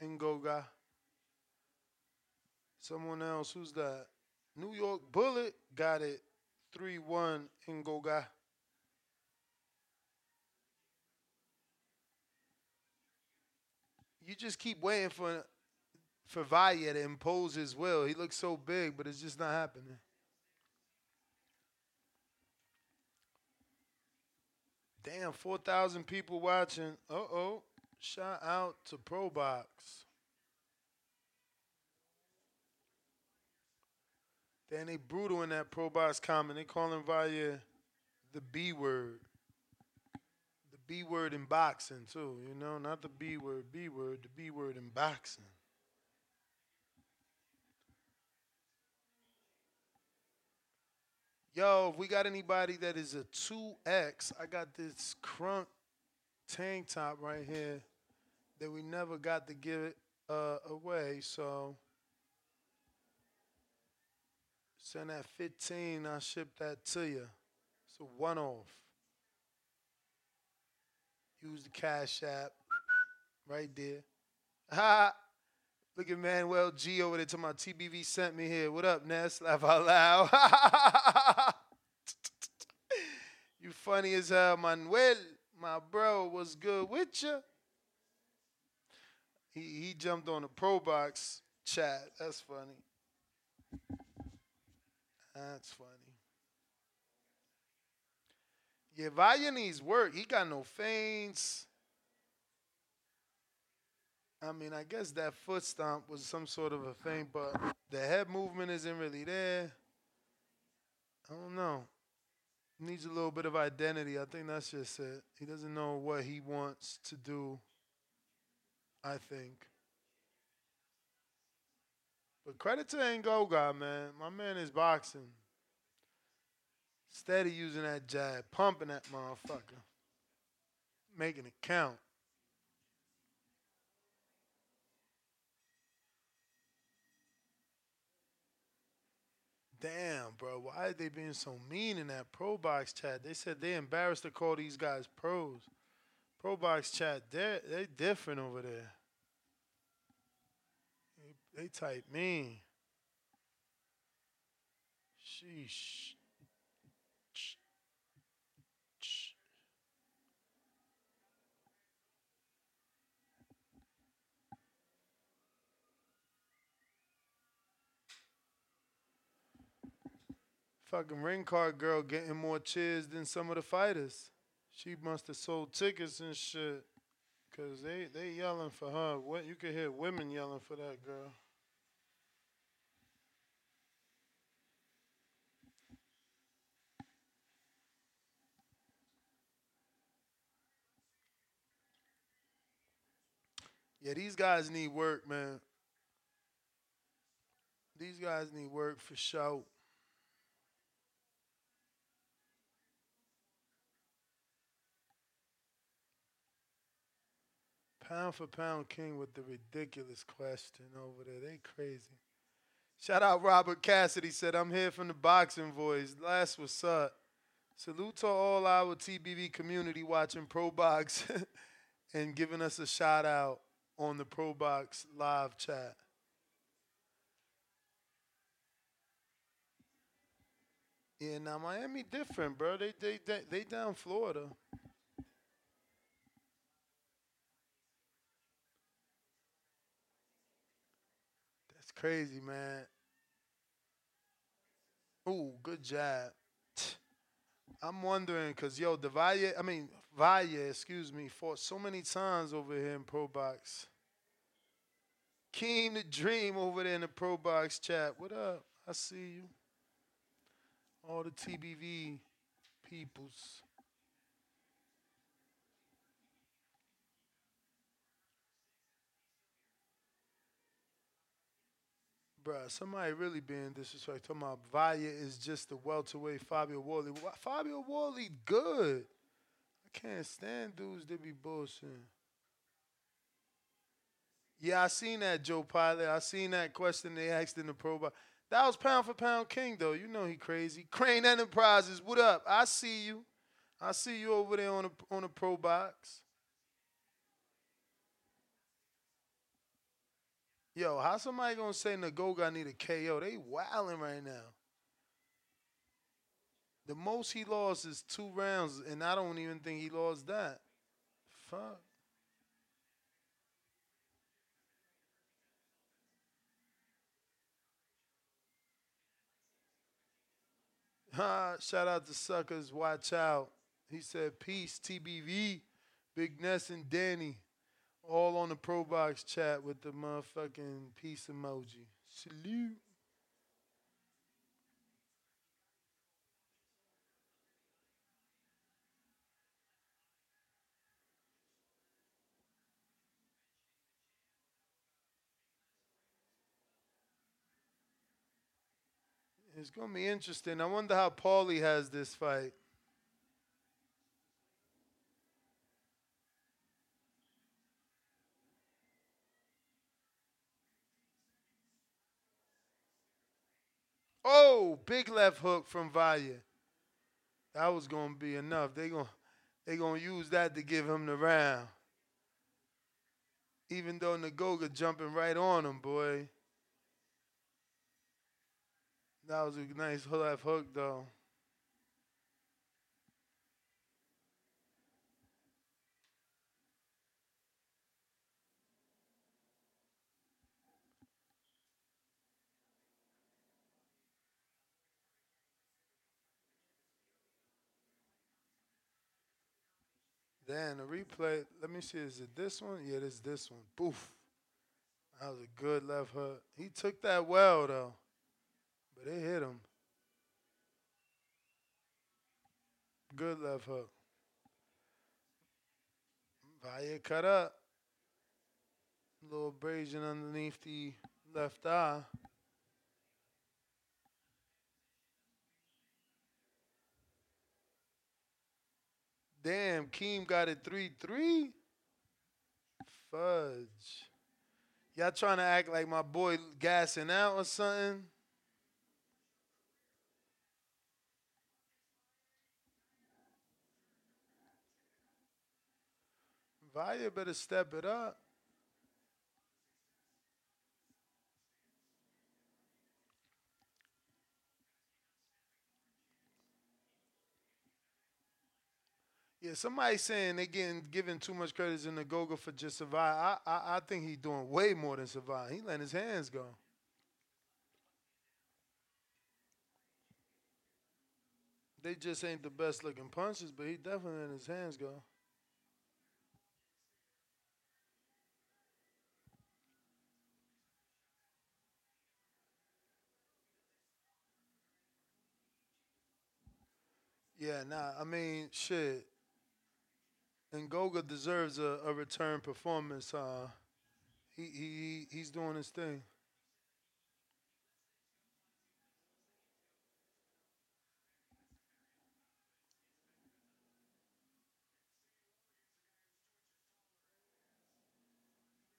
in Goga. Someone else, who's that? New York Bullet got it 3 1 in You just keep waiting for for Valle to impose his will. He looks so big, but it's just not happening. Damn, 4,000 people watching. Uh oh. Shout out to ProBox. Then they brutal in that ProBox comment. They calling Valle the B word. B word in boxing, too. You know, not the B word, B word, the B word in boxing. Yo, if we got anybody that is a 2X, I got this crunk tank top right here that we never got to give it uh, away. So send that 15, I'll ship that to you. It's a one off. Use the Cash App right there. Ha! Look at Manuel G over there to my TBV sent me here. What up, Ness? Laugh out loud. [LAUGHS] you funny as hell, Manuel. My bro was good with you. He he jumped on the Pro Box chat. That's funny. That's funny. Valle needs work. He got no feints. I mean, I guess that foot stomp was some sort of a thing, but the head movement isn't really there. I don't know. Needs a little bit of identity. I think that's just it. He doesn't know what he wants to do, I think. But credit to Ngoga, man. My man is boxing. Steady using that jab, pumping that motherfucker, making it count. Damn, bro. Why are they being so mean in that Pro Box chat? They said they embarrassed to call these guys pros. Pro Box chat, they they different over there. They, they type mean. Sheesh. Fucking ring card girl getting more cheers than some of the fighters. She must have sold tickets and shit. Cause they they yelling for her. What you can hear women yelling for that girl. Yeah, these guys need work, man. These guys need work for sure. Pound for pound king with the ridiculous question over there. They crazy. Shout out Robert Cassidy said, I'm here from the boxing voice. Last what's up. Salute to all our TBV community watching Pro Box [LAUGHS] and giving us a shout out on the Pro Box live chat. Yeah, now Miami different, bro. They they they, they down Florida. Crazy, man. Ooh, good job. I'm wondering, cause yo, Valle, I mean Valle, excuse me, fought so many times over here in Pro Box. Keem the Dream over there in the Pro Box chat. What up? I see you. All the TBV peoples. Bruh, somebody really being disrespectful. Talking about Valle is just the welterweight Fabio Wardley. Fabio Wardley good. I can't stand dudes that be bullshitting. Yeah, I seen that Joe Pilot. I seen that question they asked in the pro. Bowl. That was pound for pound king though. You know he crazy. Crane Enterprises, what up? I see you. I see you over there on the on the pro box. Yo, how somebody gonna say Nagoga need a KO? They wilding right now. The most he lost is two rounds, and I don't even think he lost that. Fuck. [LAUGHS] Shout out to suckers. Watch out. He said, Peace, TBV, Big Ness and Danny. All on the Pro Box chat with the motherfucking peace emoji. Salute. It's gonna be interesting. I wonder how Paulie has this fight. Oh, big left hook from Valle. That was gonna be enough. They gonna they gonna use that to give him the round. Even though Nagoga jumping right on him, boy. That was a nice left hook, though. Then the replay. Let me see. Is it this one? Yeah, it's this one. Boof. That was a good left hook. He took that well though, but it hit him. Good left hook. Valle cut up. A Little abrasion underneath the left eye. Damn, Keem got it 3 3. Fudge. Y'all trying to act like my boy gassing out or something? Valle better step it up. Yeah, somebody saying they getting giving too much credit to Nagoga for just survive. I, I I think he's doing way more than survive. He letting his hands go. They just ain't the best looking punches, but he definitely let his hands go. Yeah, nah, I mean, shit. And Goga deserves a, a return performance. Uh, he, he he's doing his thing.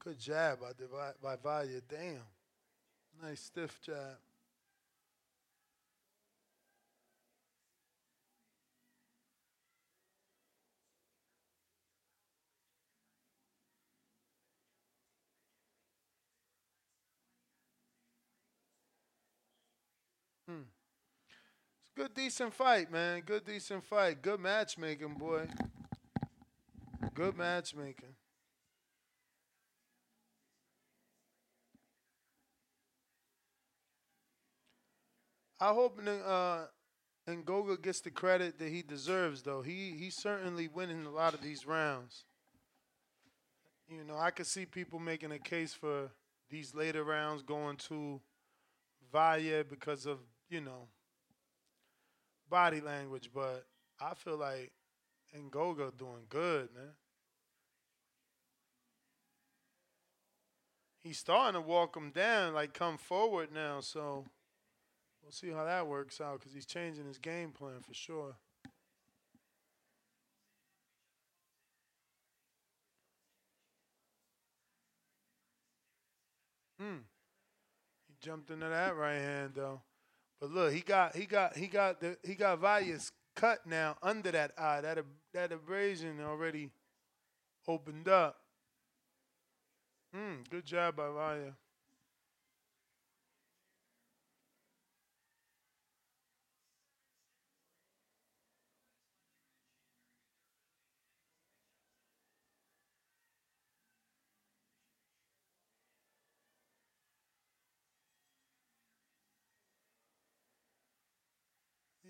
Good jab by, by Valle. Damn. Nice stiff jab. Good, decent fight, man. Good, decent fight. Good matchmaking, boy. Good matchmaking. I hope uh, Ngoga gets the credit that he deserves, though. He he's certainly winning a lot of these rounds. You know, I could see people making a case for these later rounds going to Valle because of you know body language, but I feel like Ngoga doing good, man. He's starting to walk him down, like come forward now, so. We'll see how that works out because he's changing his game plan for sure. Hmm. He jumped into that right hand though. But look, he got he got he got the he got Valles cut now under that eye. That that abrasion already opened up. Hmm. Good job by Valle.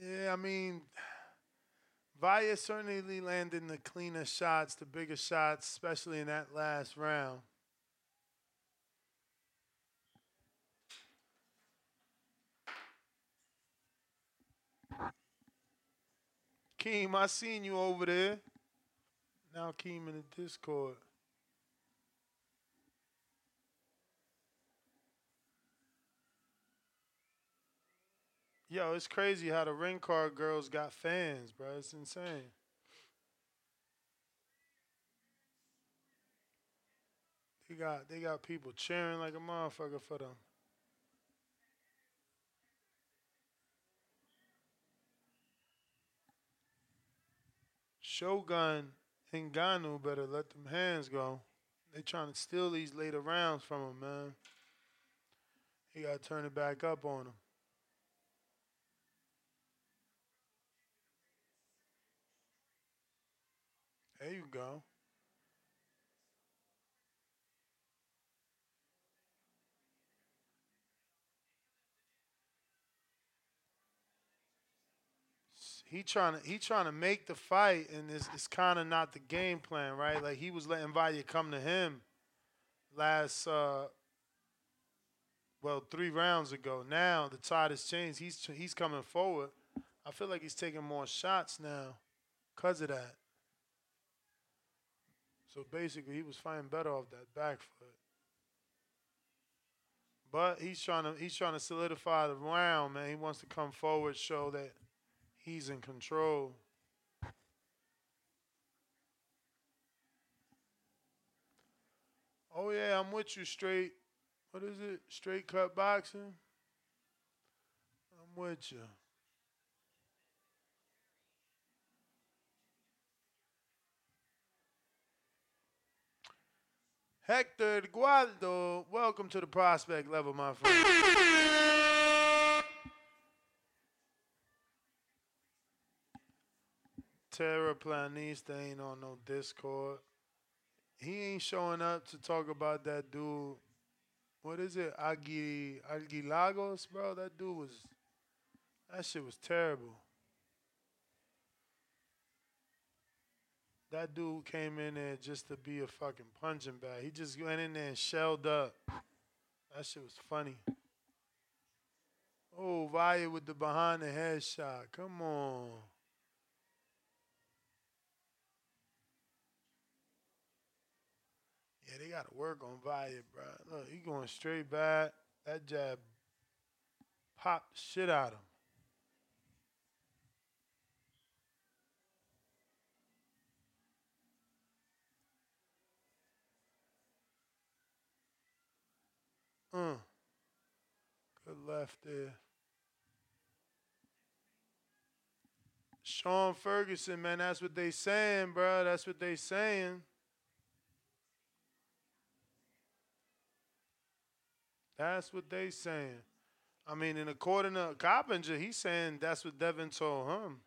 Yeah, I mean, Valle certainly landing the cleaner shots, the bigger shots, especially in that last round. Keem, I seen you over there. Now Keem in the Discord. Yo, it's crazy how the ring card girls got fans, bro. It's insane. They got they got people cheering like a motherfucker for them. Shogun and Ngannou better let them hands go. They trying to steal these later rounds from him, man. He got to turn it back up on him. There you go. He trying to he trying to make the fight, and it's, it's kind of not the game plan, right? Like he was letting Valle come to him last, uh, well, three rounds ago. Now the tide has changed. He's he's coming forward. I feel like he's taking more shots now, cause of that. So basically, he was fighting better off that back foot. But he's trying to he's trying to solidify the round, man. He wants to come forward, show that he's in control. Oh yeah, I'm with you straight. What is it? Straight cut boxing. I'm with you. Hector Gualdo, welcome to the prospect level, my friend. Terraplanista ain't on no Discord. He ain't showing up to talk about that dude. What is it? Agui Argilagos, bro? That dude was that shit was terrible. That dude came in there just to be a fucking punching bag. He just went in there and shelled up. That shit was funny. Oh, Valle with the behind the head shot. Come on. Yeah, they got to work on Valle, bro. Look, he going straight back. That jab popped shit out of him. Mm. Good left there. Sean Ferguson, man, that's what they saying, bro. That's what they saying. That's what they saying. I mean, and according to Coppinger, he's saying that's what Devin told him.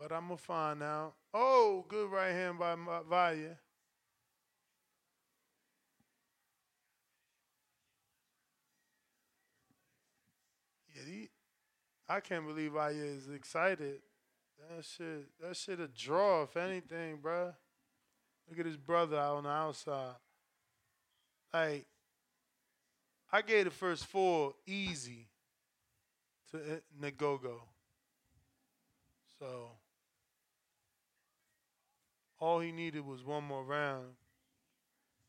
But I'm gonna find out. Oh, good right hand by Valle. Yeah, he, I can't believe Valle is excited. That shit, that shit a draw, if anything, bruh. Look at his brother out on the outside. Like, I gave the first four easy to eh, Ngogo. So all he needed was one more round.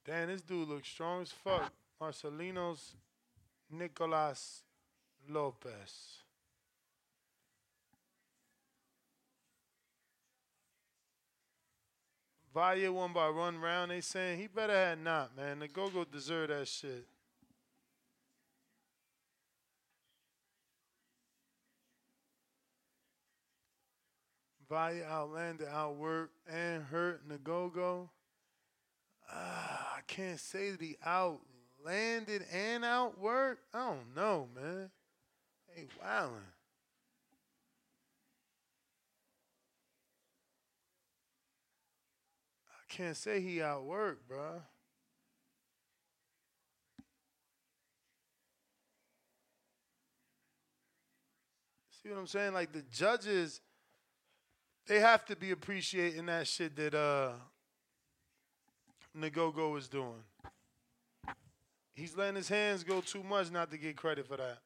Damn, this dude looks strong as fuck. Marcelinos Nicolas Lopez. Valle won by one round. They saying he better had not, man. The go-go deserve that shit. Valle outlanded, Outwork, and hurt Ngogo. Uh, I can't say that he outlanded and outworked. I don't know, man. Hey, wildin'. I can't say he outworked, bro. See what I'm saying? Like the judges they have to be appreciating that shit that uh Ngogo is doing. He's letting his hands go too much not to get credit for that.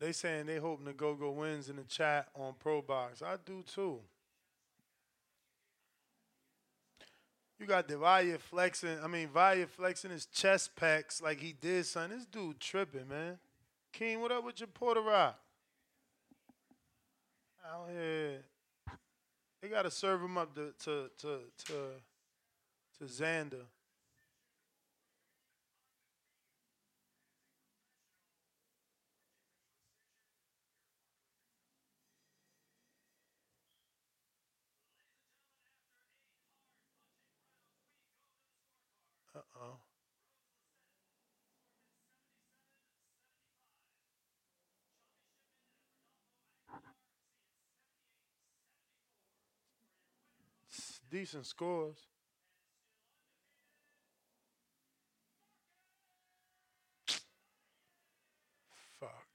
They saying they hope Ngogo wins in the chat on Pro Box. I do too. You got Devaya flexing. I mean, Valle flexing his chest packs like he did son. This dude tripping, man. King, what up with your Puerto Rock? Out here. They gotta serve him up to to to to, to Xander. Decent scores. Fuck.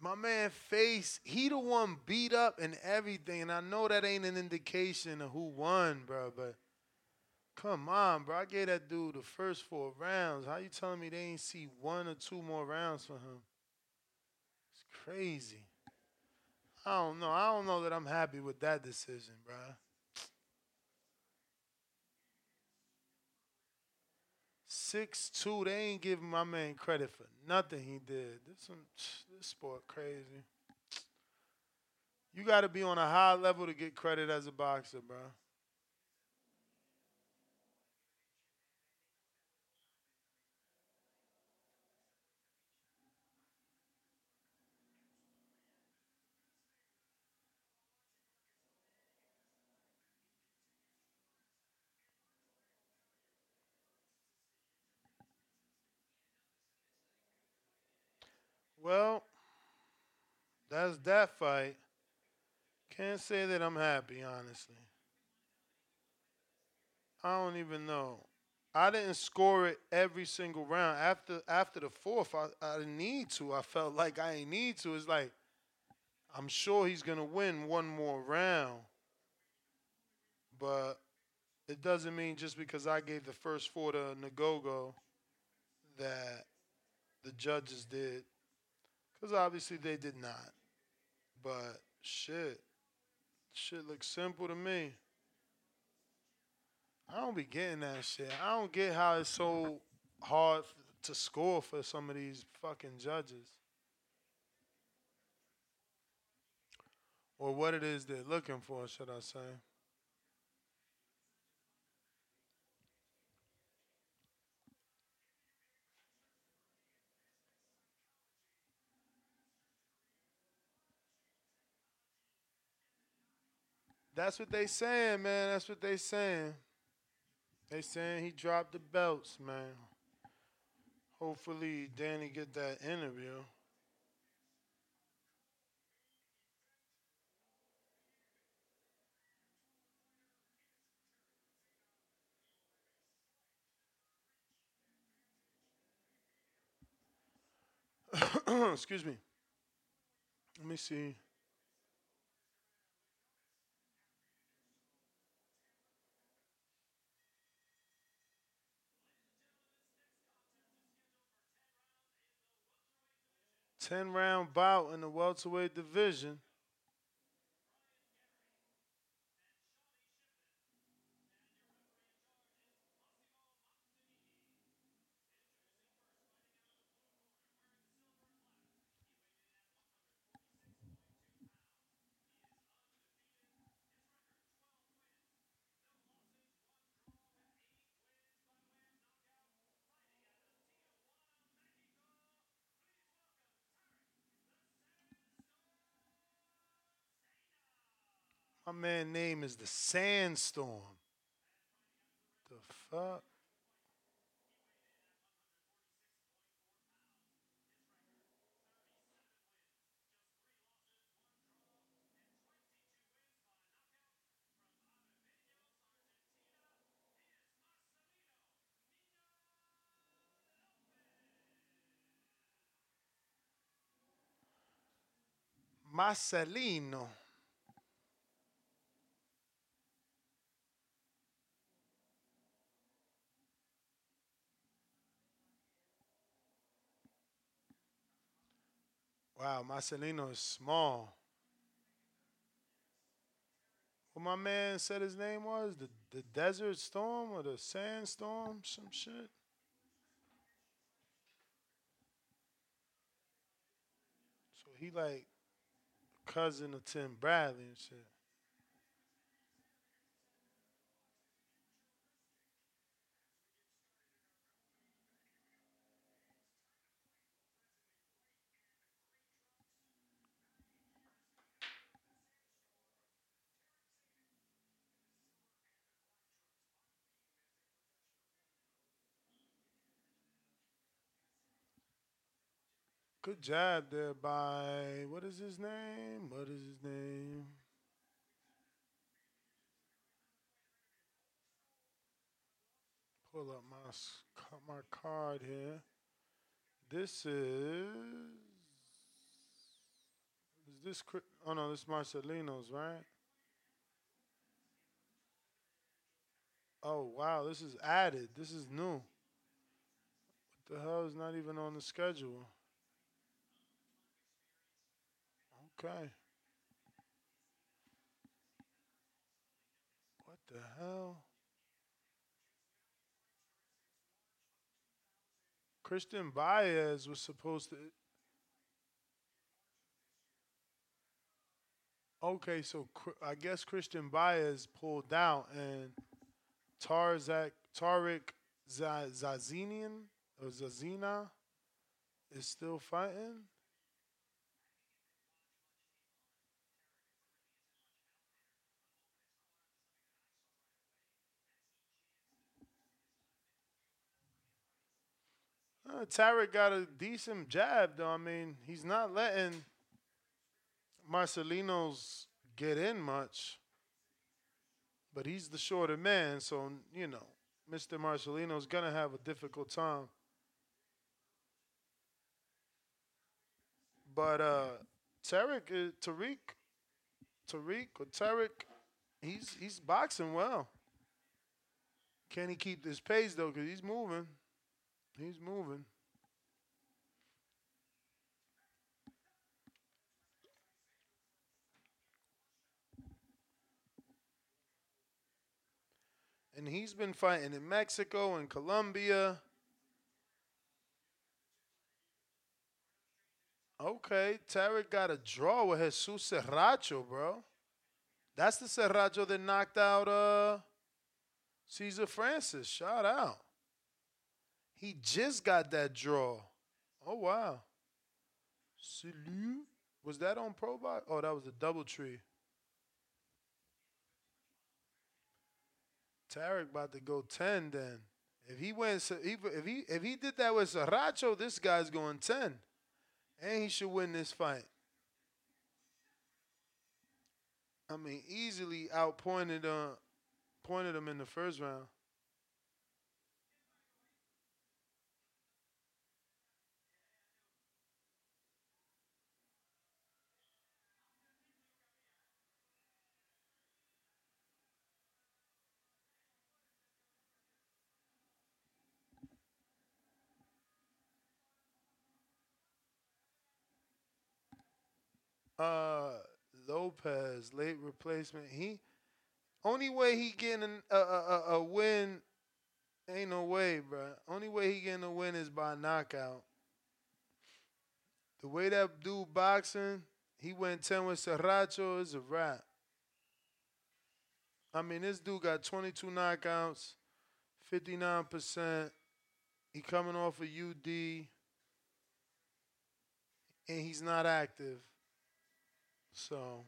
My man Face, he the one beat up and everything, and I know that ain't an indication of who won, bro, but Come on, bro. I gave that dude the first four rounds. How you telling me they ain't see one or two more rounds for him? It's crazy. I don't know. I don't know that I'm happy with that decision, bro. Six two, they ain't giving my man credit for nothing he did. This this sport crazy. You got to be on a high level to get credit as a boxer, bro. Well, that's that fight. Can't say that I'm happy, honestly. I don't even know. I didn't score it every single round. After after the fourth, I, I didn't need to. I felt [LAUGHS] like I ain't need to. It's like I'm sure he's gonna win one more round. But it doesn't mean just because I gave the first four to Nagogo that the judges did. Because obviously they did not. But shit. Shit looks simple to me. I don't be getting that shit. I don't get how it's so hard to score for some of these fucking judges. Or what it is they're looking for, should I say. That's what they saying, man. That's what they saying. They saying he dropped the belts, man. Hopefully Danny get that interview. [COUGHS] Excuse me. Let me see. Ten round bout in the welterweight division. My man name is the Sandstorm. The fuck? Marcelino. Wow, Marcelino is small. What my man said his name was? The the Desert Storm or the Sandstorm? Some shit. So he like cousin of Tim Bradley and shit. Good job there by what is his name? What is his name? Pull up my my card here. This is is this oh no, this is Marcelino's, right? Oh wow, this is added. This is new. What the hell is not even on the schedule? Okay. What the hell? Christian Baez was supposed to. Okay, so I guess Christian Baez pulled out and Tarzak Za- Zazinian or Zazina is still fighting. Uh, Tarek got a decent jab, though. I mean, he's not letting Marcelino's get in much, but he's the shorter man, so you know, Mr. Marcelino's gonna have a difficult time. But uh, Tarek, uh, Tariq, Tariq or Tarek, he's he's boxing well. Can he keep this pace though? Cause he's moving. He's moving. And he's been fighting in Mexico and Colombia. Okay, Tarek got a draw with Jesus Serracho, bro. That's the Serracho that knocked out uh Caesar Francis. Shout out. He just got that draw. Oh wow. Salute. Was that on Pro Box? Oh, that was a double tree. Tarek about to go 10 then. If he went if he if he did that with Serracho, this guy's going 10. And he should win this fight. I mean, easily outpointed uh pointed him in the first round. Uh, Lopez, late replacement. He only way he getting a, a, a win, ain't no way, bro. Only way he getting a win is by knockout. The way that dude boxing, he went 10 with Serracho is a wrap. I mean, this dude got 22 knockouts, 59%. He coming off a UD, and he's not active. So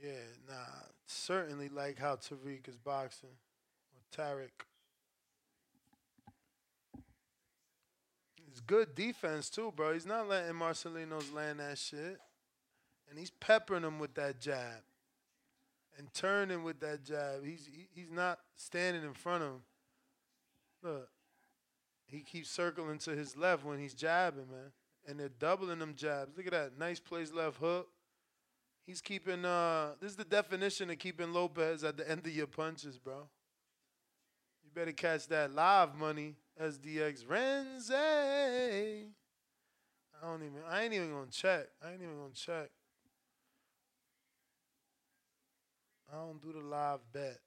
Yeah, nah. Certainly like how Tariq is boxing. Or Tarek. It's good defense too, bro. He's not letting Marcelino's land that shit. And he's peppering him with that jab. And turning with that jab. He's he's not standing in front of him. Look. He keeps circling to his left when he's jabbing, man. And they're doubling them jabs. Look at that. Nice place left hook. He's keeping uh this is the definition of keeping Lopez at the end of your punches, bro. You better catch that live money. SDX Renze. I don't even. I ain't even gonna check. I ain't even gonna check. I don't do the live bet.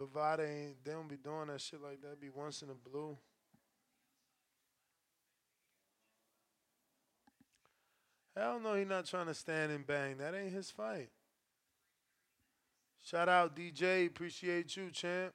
Bovada ain't. They don't be doing that shit like that. Be once in a blue. Hell no, he not trying to stand and bang. That ain't his fight. Shout out DJ. Appreciate you, champ.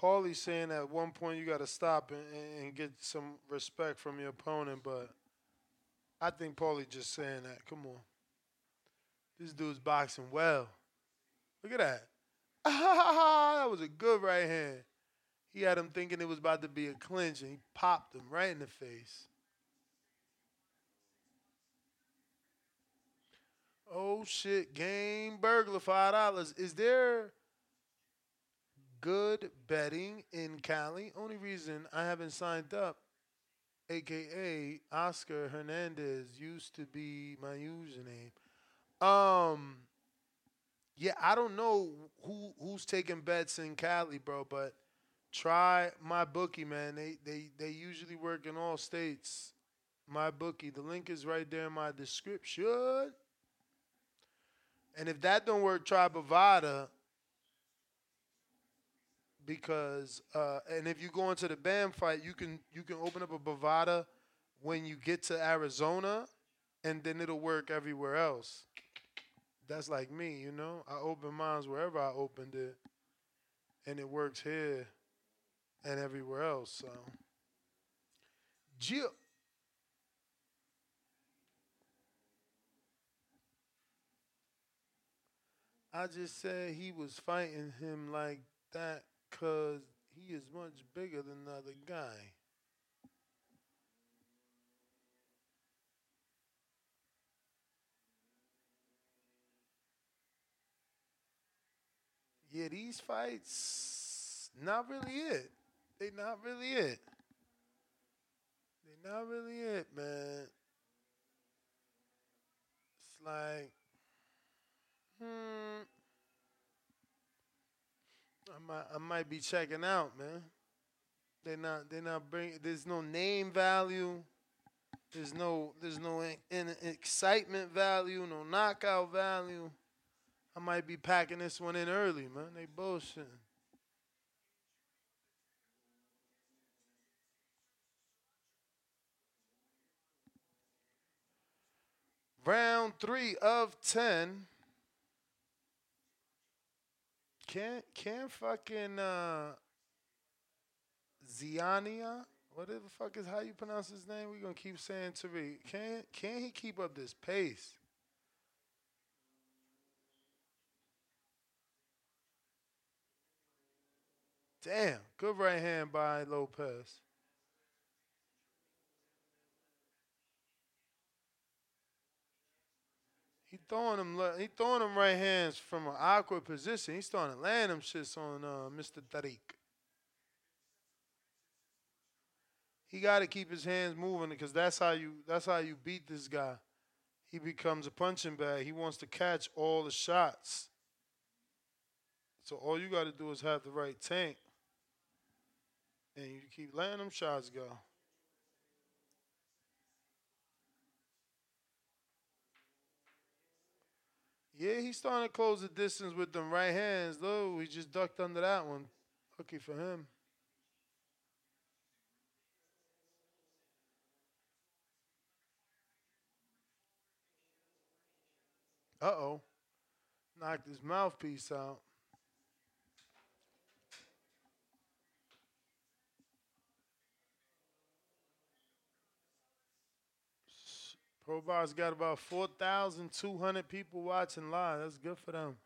Paulie's saying at one point you got to stop and, and, get some respect from your opponent, but I think Paulie just saying that. Come on. This dude's boxing well. Look at that. [LAUGHS] that was a good right hand. He had him thinking it was about to be a clinch, and he popped him right in the face. Oh shit, game burglar, five dollars. Is there good betting in Cali. Only reason I haven't signed up, aka Oscar Hernandez, used to be my username. Um, yeah, I don't know who who's taking bets in Cali, bro, but try my bookie, man. They they they usually work in all states. My bookie. The link is right there in my description. And if that don't work, try Bovada because uh, and if you go into the Bam fight, you can you can open up a Bovada when you get to Arizona, and then it'll work everywhere else. That's like me, you know. I open mines wherever I opened it, and it works here and everywhere else. So, Jill. I just said he was fighting him like that because he is much bigger than the other guy. Yeah, these fights, not really it. They not really it. They not really it, man. It's like, hmm. I might, I might be checking out, man. They not, they not bring. There's no name value. There's no, there's no in, in excitement value, no knockout value. I might be packing this one in early, man. They bullshitting. Round three of ten. Can can fucking uh Ziania? What the fuck is how you pronounce his name? We're gonna keep saying Tariq. Can can he keep up this pace? Damn, good right hand by Lopez. Throwing them, he throwing them right hands from an awkward position. He's starting to land them shits on uh, Mr. Tariq. He got to keep his hands moving because that's how you that's how you beat this guy. He becomes a punching bag. He wants to catch all the shots. So all you got to do is have the right tank, and you keep letting them shots go. Yeah, he's starting to close the distance with them right hands, though. He just ducked under that one. Lucky for him. Uh oh. Knocked his mouthpiece out. Pro Box got about 4,200 people watching live. That's good for them.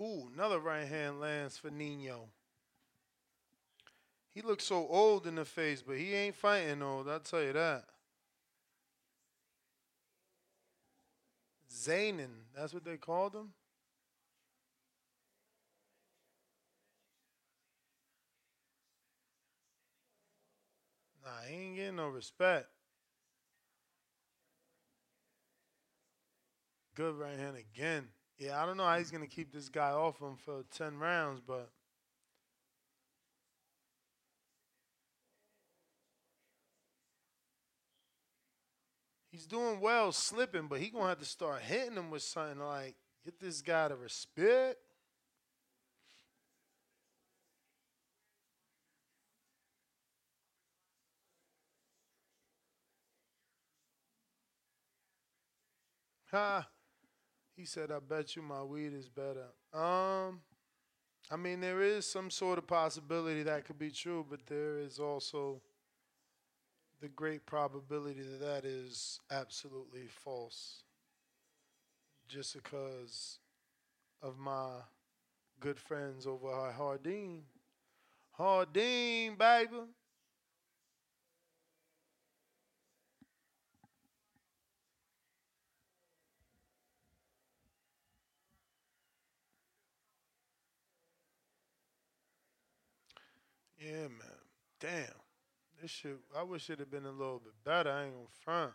Ooh, another right hand lands for Nino. He looks so old in the face, but he ain't fighting old, I'll tell you that. Zanin, that's what they called him? Nah, he ain't getting no respect. Good right hand again. Yeah, I don't know how he's to keep this guy off him for 10 rounds, but. He's doing well slipping, but he to have to start hitting him with something like, get this guy to respect. Ha. He said, I bet you my weed is better. Um, I mean, there is some sort of possibility that could be true, but there is also the great probability that that is absolutely false. Just because of my good friends over at Jardín. Jardín, baby. Yeah, man. Damn. This shit, I wish it had been a little bit better. I ain't gonna front.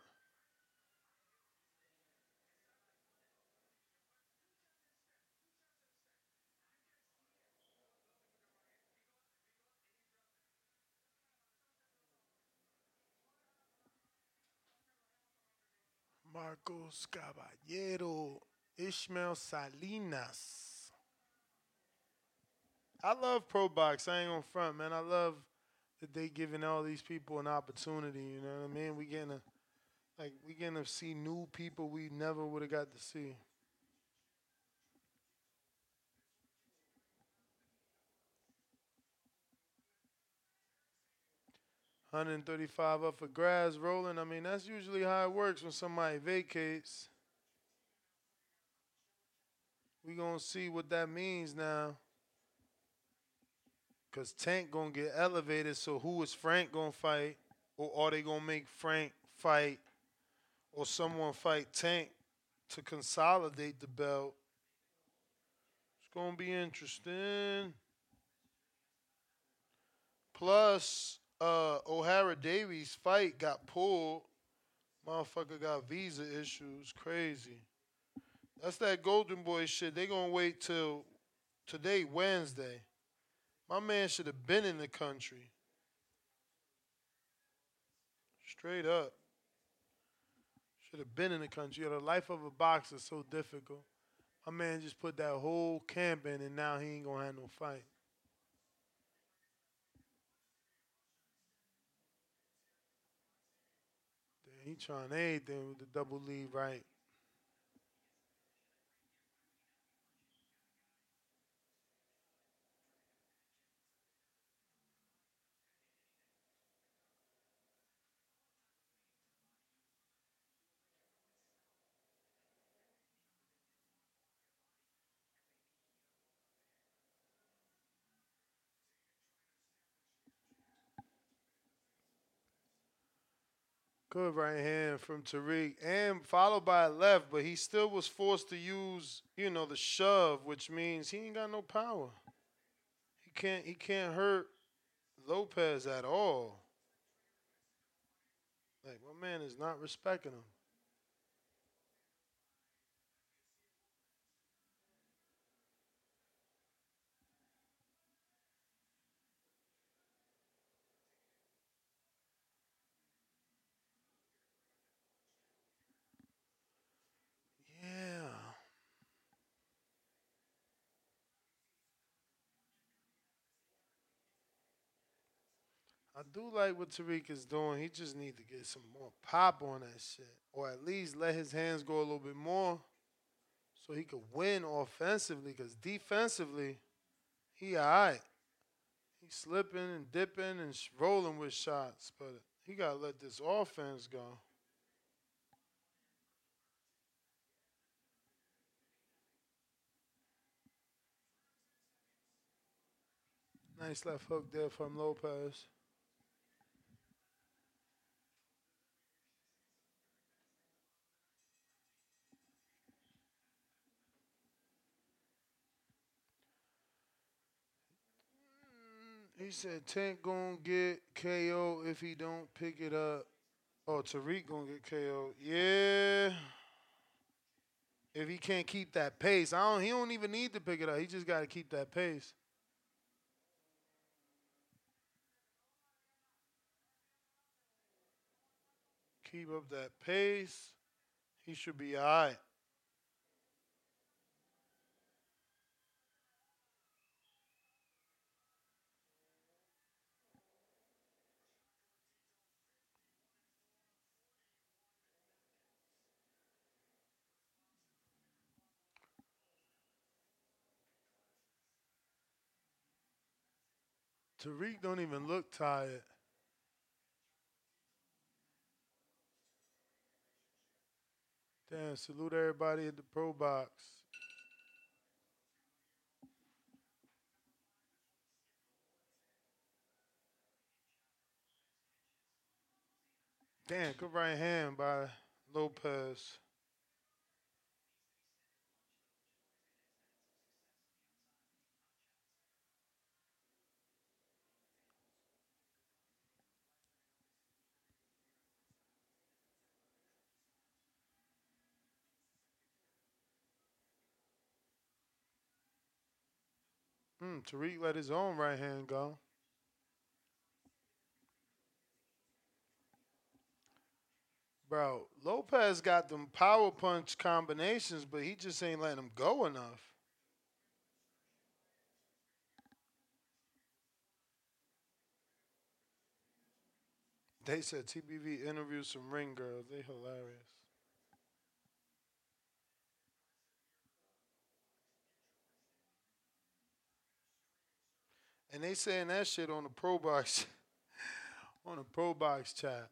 Marcos Caballero, Ishmael Salinas. I love Pro Box. I ain't gonna front, man. I love that they giving all these people an opportunity. You know what I mean? We getting to, like, we getting to see new people we never would have got to see. 135 up for grass rolling. I mean, that's usually how it works when somebody vacates. we to see what that means now. Because Tank to get elevated, so who is Frank to fight? Or are they to make Frank fight or someone fight Tank to consolidate the belt? It's to be interesting. Plus, uh, Ohara Davies fight got pulled. Motherfucker got visa issues. Crazy. That's that Golden Boy shit. They gonna wait till today, Wednesday. My man should have been in the country. Straight up. Should have been in the country. the life of a boxer is so difficult. My man just put that whole camp in and now he ain't gonna have no fight. He trying anything with the double lead right. Good right hand from Tariq, and followed by a left, but he still was forced to use, you know, the shove, which means he ain't got no power. He can't he can't hurt Lopez at all. Like my man is not respecting him. I do like what Tariq is doing. He just need to get some more pop on that shit, or at least let his hands go a little bit more, so he could win offensively. Cause defensively, he alright. He's slipping and dipping and rolling with shots, but he gotta let this offense go. Nice left hook there from Lopez. He said Tank gonna get KO if he don't pick it up. Oh, Tariq gonna get KO. Yeah. If he can't keep that pace, I don't. He don't even need to pick it up. He just got to keep that pace. Keep up that pace. He should be all right. Tariq don't even look tired. Damn, salute everybody at the Pro Box. Damn, good right hand by Lopez. Hmm, Tariq let his own right hand go. Bro, Lopez got them power punch combinations, but he just ain't letting them go enough. They said TBV interviews some ring girls. They hilarious. And they saying that shit on the pro box [LAUGHS] on the pro box chat.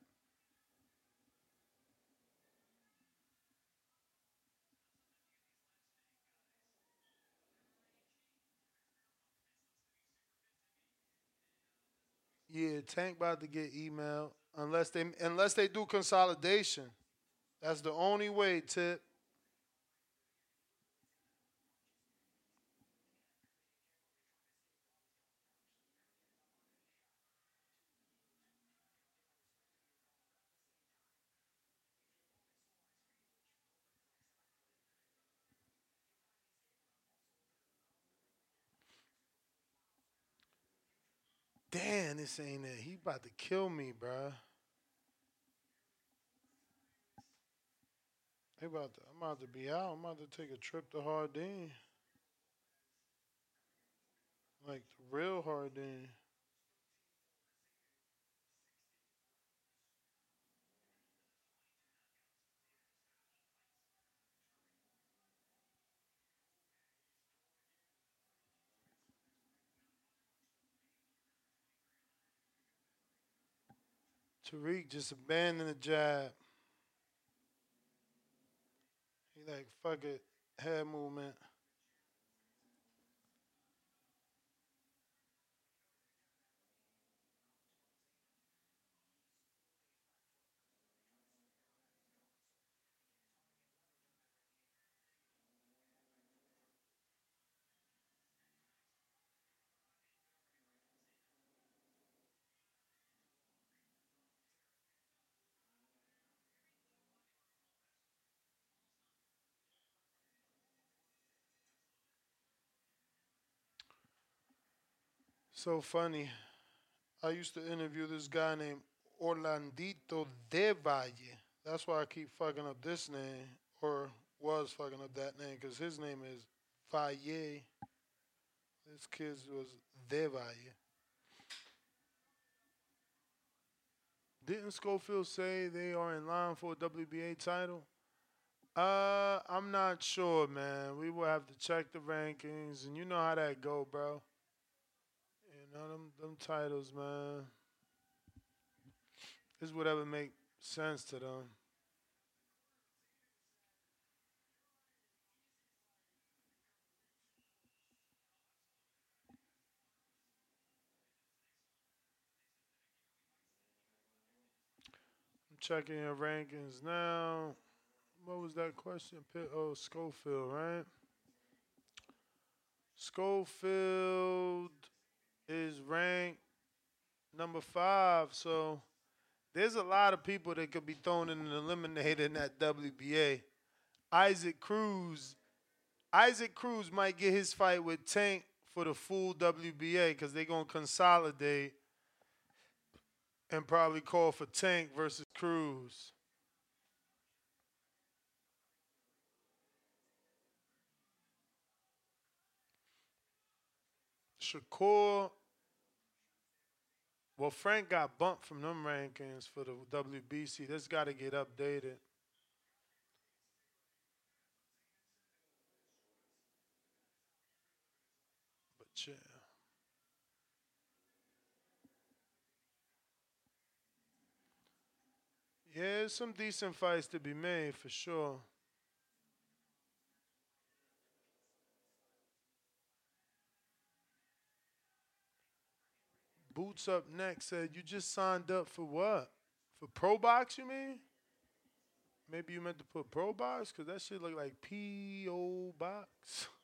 Yeah, Tank about to get email unless they unless they do consolidation. That's the only way. Tip. Damn, this ain't it. He about to kill me, bruh. About to, I'm about to be out. I'm about to take a trip to Jardín. Like real Jardín. Tariq just abandoned the jab. He like fuck it, head movement. So funny. I used to interview this guy named Orlandito de Valle. That's why I keep fucking up this name, or was fucking up that name, because his name is Valle. This kid was de Valle. Didn't Schofield say they are in line for a WBA title? Uh, I'm not sure, man. We will have to check the rankings, and you know how that go, bro. Know them them titles, man. It's whatever make sense to them. I'm checking your rankings now. What was that question? Oh, Schofield, right? Schofield is ranked number five. So there's a lot of people that could be thrown in and eliminated in that WBA. Isaac Cruz, Isaac Cruz might get his fight with Tank for the full WBA because they're gonna consolidate and probably call for Tank versus Cruz. Shakur well, Frank got bumped from them rankings for the WBC. This got to get updated. But yeah. Yeah, some decent fights to be made for sure. Boots Up Next said, You just signed up for what? For Pro Box, you mean? Maybe you meant to put Pro Box? Because that shit look like P.O. Box. [LAUGHS]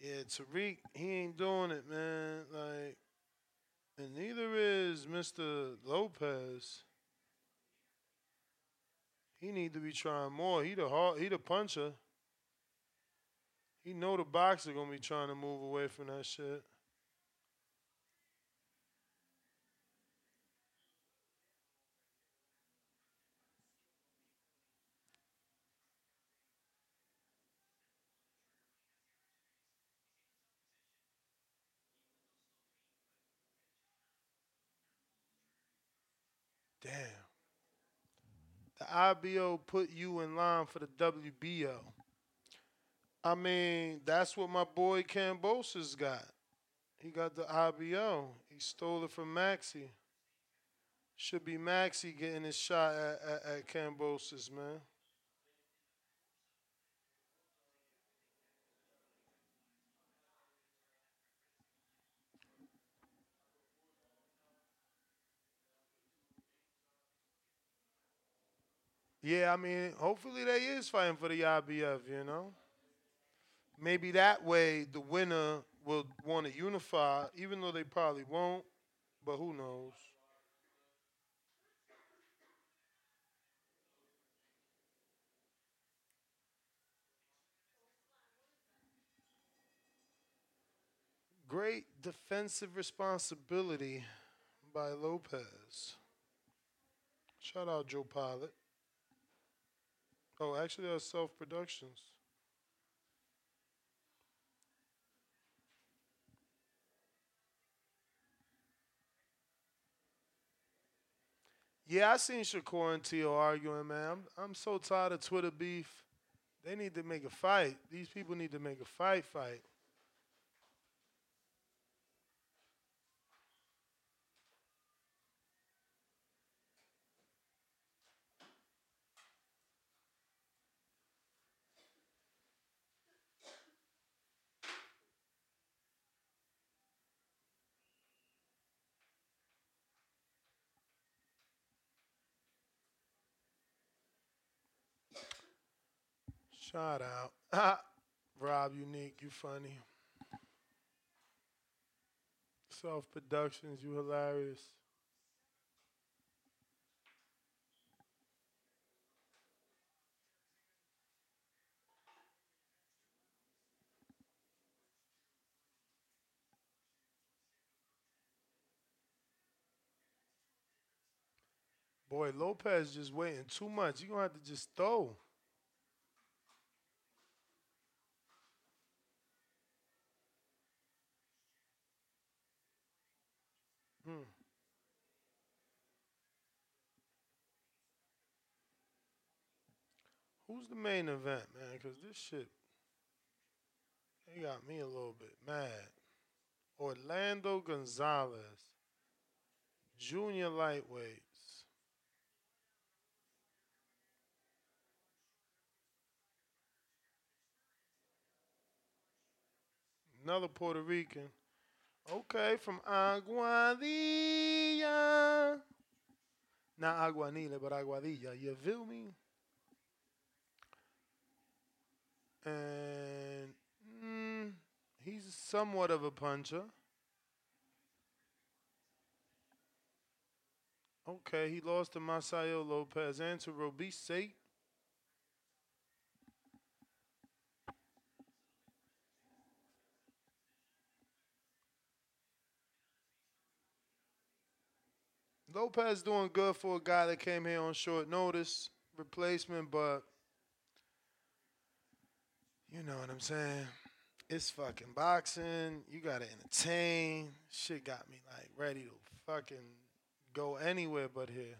Yeah, Tariq, he ain't doing it, man. Like, and neither is Mr. Lopez. He need to be trying more. He the hard, he the puncher. He know the boxer gonna be trying to move away from that shit. Damn. The IBO put you in line for the WBO. I mean, that's what my boy Kambosos got. He got the IBO. He stole it from Maxi. Should be Maxi getting his shot at, at, at Kambosos, man. Yeah, I mean, hopefully they is fighting for the IBF, you know? Maybe that way the winner will want to unify, even though they probably won't, but who knows? Great defensive responsibility by Lopez. Shout out Joe Pilot. Oh, actually, uh, that's Self Productions. Yeah, I seen Shakur and Tio arguing, man. I'm, I'm so tired of Twitter beef. They need to make a fight. These people need to make a fight fight. Shout out. Ah, Rob Unique, you funny. Self Productions, you hilarious. Boy, Lopez just waiting too much. You're going to have to just throw. Hmm. Who's the main event, man? Because this shit, they got me a little bit mad. Orlando Gonzalez, junior lightweights. Another Puerto Rican. Okay, from Aguadilla. Not Aguanile, but Aguadilla. You feel me? And mm, he's somewhat of a puncher. Okay, he lost to Masayo Lopez and to Robeisy. Lopez doing good for a guy that came here on short notice, replacement, but you know what I'm saying? It's fucking boxing. You gotta entertain. Shit got me like ready to fucking go anywhere but here.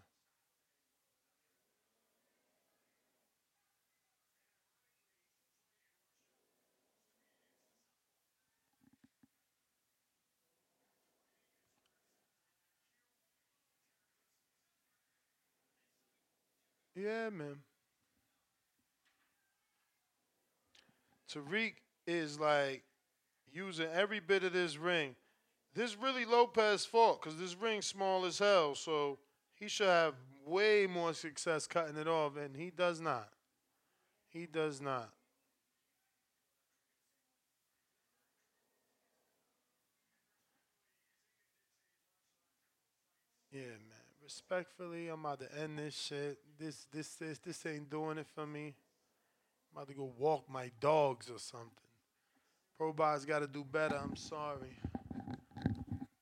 Yeah, man. Tariq is like using every bit of this ring. This really Lopez' fault because this ring's small as hell, so he should have way more success cutting it off, and he does not. He does not. Yeah, man. respectfully, I'm about to end this shit. This this this this ain't doing it for me. I'm about to go walk my dogs or something. Pro Box got to do better. I'm sorry.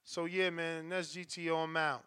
So yeah, man, that's GTO. I'm out.